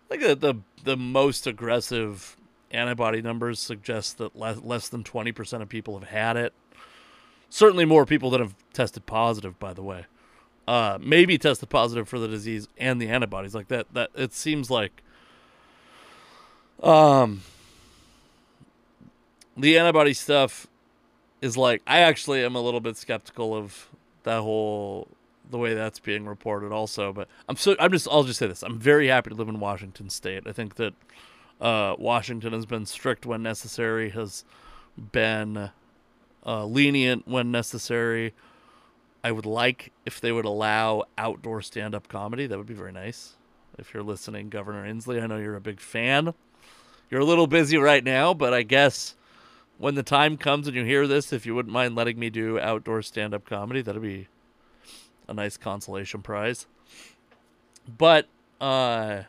like the, the, the most aggressive antibody numbers suggest that less, than 20% of people have had it. Certainly more people that have tested positive, by the way. Uh, maybe tested positive for the disease and the antibodies like that. That it seems like um the antibody stuff is like I actually am a little bit skeptical of that whole the way that's being reported also but I'm so I'm just I'll just say this I'm very happy to live in Washington state I think that uh, Washington has been strict when necessary has been uh, lenient when necessary. I would like if they would allow outdoor stand-up comedy. That would be very nice. If you're listening Governor Inslee I know you're a big fan. You're a little busy right now but I guess when the time comes and you hear this, if you wouldn't mind letting me do outdoor stand up comedy, that'd be a nice consolation prize. But uh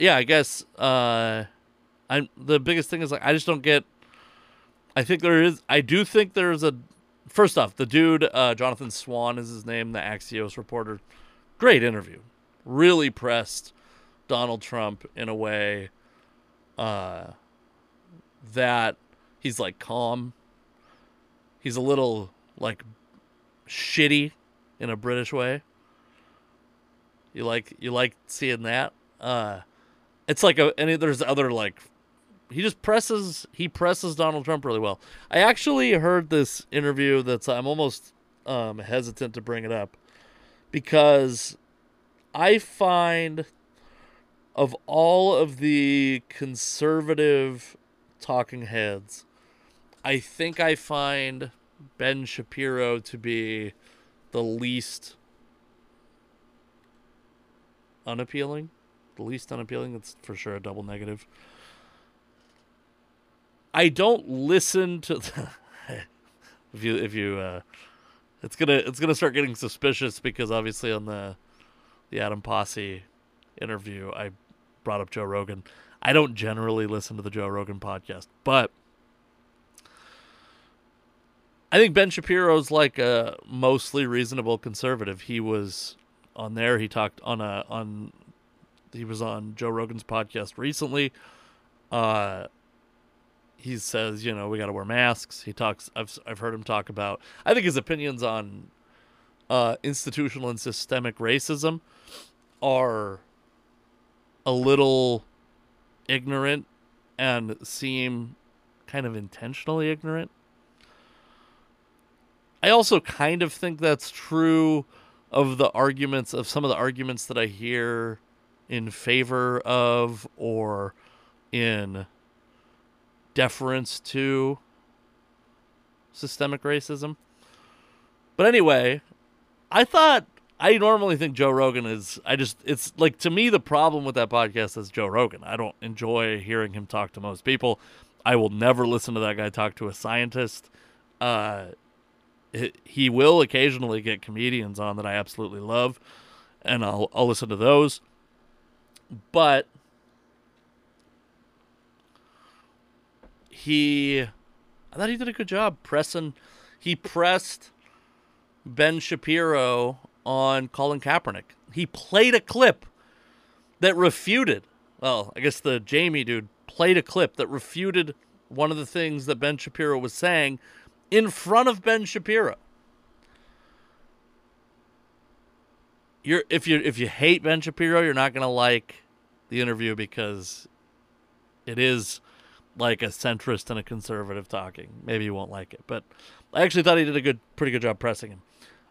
yeah, I guess uh I the biggest thing is like I just don't get I think there is I do think there's a first off, the dude uh Jonathan Swan is his name, the Axios reporter. Great interview. Really pressed Donald Trump in a way uh that he's like calm. He's a little like shitty in a British way. You like you like seeing that? Uh it's like a and there's other like he just presses he presses Donald Trump really well. I actually heard this interview that's I'm almost um hesitant to bring it up because I find of all of the conservative talking heads, I think I find Ben Shapiro to be the least unappealing. The least unappealing. That's for sure a double negative. I don't listen to. the, if you if you uh, it's gonna it's gonna start getting suspicious because obviously on the the Adam Pasi interview I brought up Joe Rogan. I don't generally listen to the Joe Rogan podcast, but I think Ben Shapiro's like a mostly reasonable conservative. He was on there. He talked on a on he was on Joe Rogan's podcast recently. Uh he says, you know, we got to wear masks. He talks I've I've heard him talk about I think his opinions on uh institutional and systemic racism are a little ignorant and seem kind of intentionally ignorant. I also kind of think that's true of the arguments of some of the arguments that I hear in favor of or in deference to systemic racism. But anyway, I thought I normally think Joe Rogan is. I just it's like to me the problem with that podcast is Joe Rogan. I don't enjoy hearing him talk to most people. I will never listen to that guy talk to a scientist. Uh, he will occasionally get comedians on that I absolutely love, and I'll I'll listen to those. But he, I thought he did a good job pressing. He pressed Ben Shapiro on Colin Kaepernick. He played a clip that refuted, well, I guess the Jamie dude played a clip that refuted one of the things that Ben Shapiro was saying in front of Ben Shapiro. You're if you if you hate Ben Shapiro, you're not to like the interview because it is like a centrist and a conservative talking. Maybe you won't like it, but I actually thought he did a good pretty good job pressing him.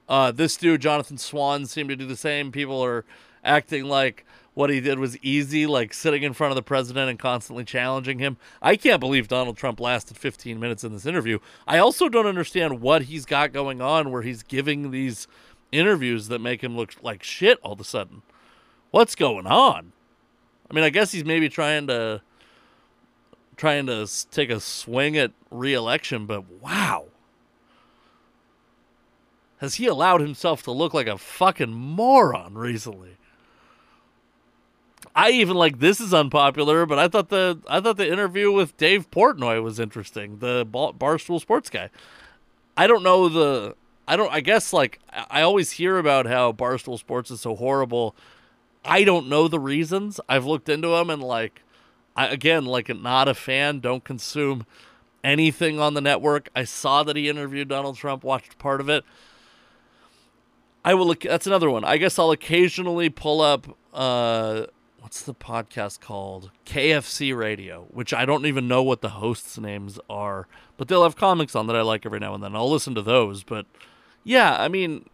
Uh, this dude, Jonathan Swan, seemed to do the same. People are acting like what he did was easy, like sitting in front of the president and constantly challenging him. I can't believe Donald Trump lasted 15 minutes in this interview. I also don't understand what he's got going on where he's giving these interviews that make him look like shit all of a sudden. What's going on? I mean, I guess he's maybe trying to trying to take a swing at re-election, but wow has he allowed himself to look like a fucking moron recently? I even like this is unpopular, but I thought the I thought the interview with Dave Portnoy was interesting, the Barstool Sports guy. I don't know the I don't I guess like I always hear about how Barstool Sports is so horrible. I don't know the reasons. I've looked into them and like, I, again, like not a fan. Don't consume anything on the network. I saw that he interviewed Donald Trump. Watched part of it. I will. That's another one. I guess I'll occasionally pull up. Uh, what's the podcast called? KFC Radio, which I don't even know what the hosts' names are, but they'll have comics on that I like every now and then. I'll listen to those. But yeah, I mean,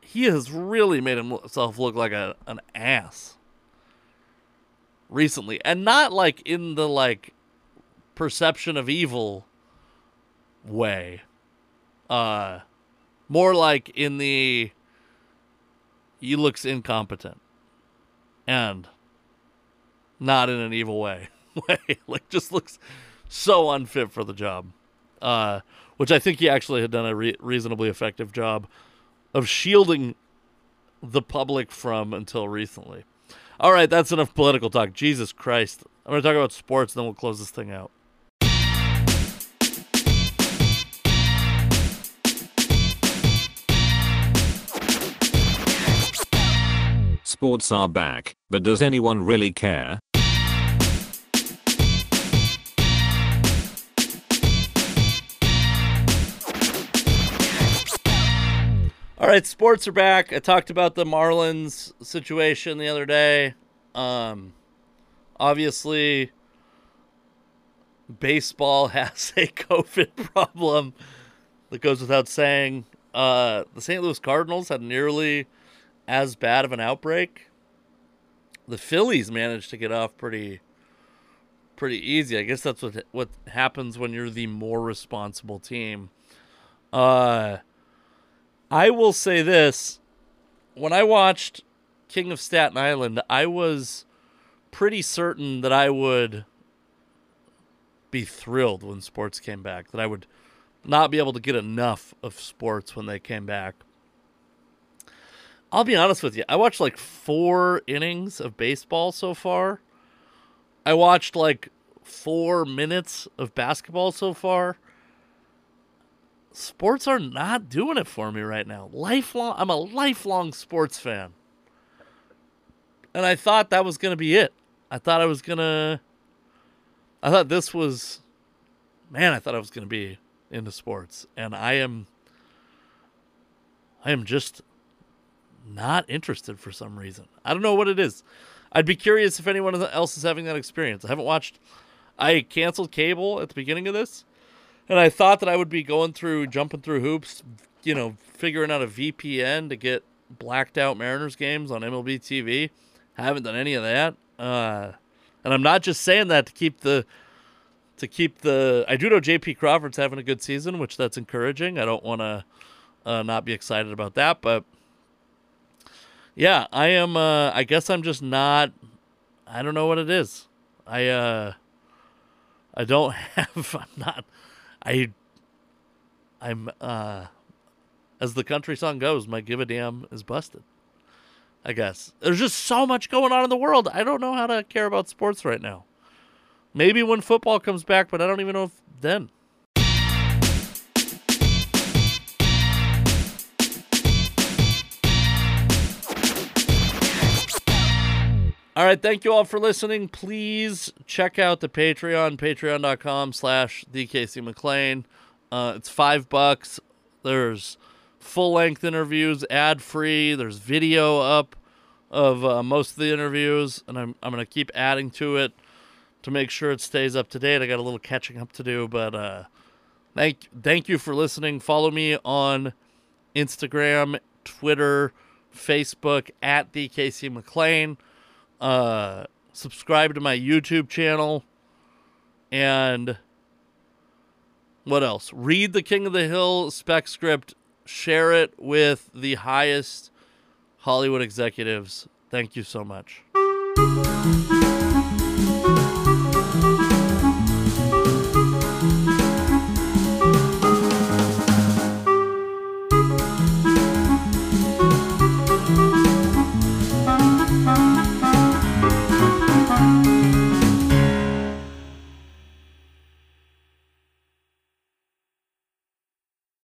he has really made himself look like a an ass recently, and not like in the like perception of evil way. Uh more like in the he looks incompetent. And not in an evil way. Way like just looks so unfit for the job. Uh which i think he actually had done a re- reasonably effective job of shielding the public from until recently. All right that's enough political talk. Jesus christ. I'm going to talk about sports then we'll close this thing out. Sports are back, but does anyone really care? All right, sports are back. I talked about the Marlins situation the other day. Um, obviously, baseball has a COVID problem that goes without saying. Uh, the St. Louis Cardinals had nearly as bad of an outbreak. The Phillies managed to get off pretty pretty easy. I guess that's what what happens when you're the more responsible team. Uh I will say this, when I watched King of Staten Island, I was pretty certain that I would be thrilled when sports came back, that I would not be able to get enough of sports when they came back. I'll be honest with you. I watched like four innings of baseball so far. I watched like four minutes of basketball so far. Sports are not doing it for me right now. Lifelong, I'm a lifelong sports fan. And I thought that was going to be it. I thought I was going to. I thought this was. Man, I thought I was going to be into sports. And I am. I am just not interested for some reason. I don't know what it is. I'd be curious if anyone else is having that experience. I haven't watched. I canceled cable at the beginning of this, and I thought that I would be going through, jumping through hoops, you know, figuring out a VPN to get blacked out Mariners games on MLB TV. haven't done any of that, uh, and I'm not just saying that to keep the to keep the. I do know JP Crawford's having a good season, which that's encouraging. I don't want to uh, not be excited about that, but yeah, I am. Uh, I guess I'm just not. I don't know what it is. I uh, I don't have. I'm not. I. I'm uh, as the country song goes, my give a damn is busted. I guess there's just so much going on in the world. I don't know how to care about sports right now. Maybe when football comes back, but I don't even know if then. All right, thank you all for listening. Please check out the Patreon, patreon.com slash DKC McLain. Uh, it's five bucks. There's full length interviews, ad free. There's video up of uh, most of the interviews, and I'm, I'm going to keep adding to it to make sure it stays up to date. I got a little catching up to do, but uh, thank, thank you for listening. Follow me on Instagram, Twitter, Facebook at DKC McLain uh, subscribe to my YouTube channel, and what else? Read the King of the Hill spec script, share it with the highest Hollywood executives. Thank you so much.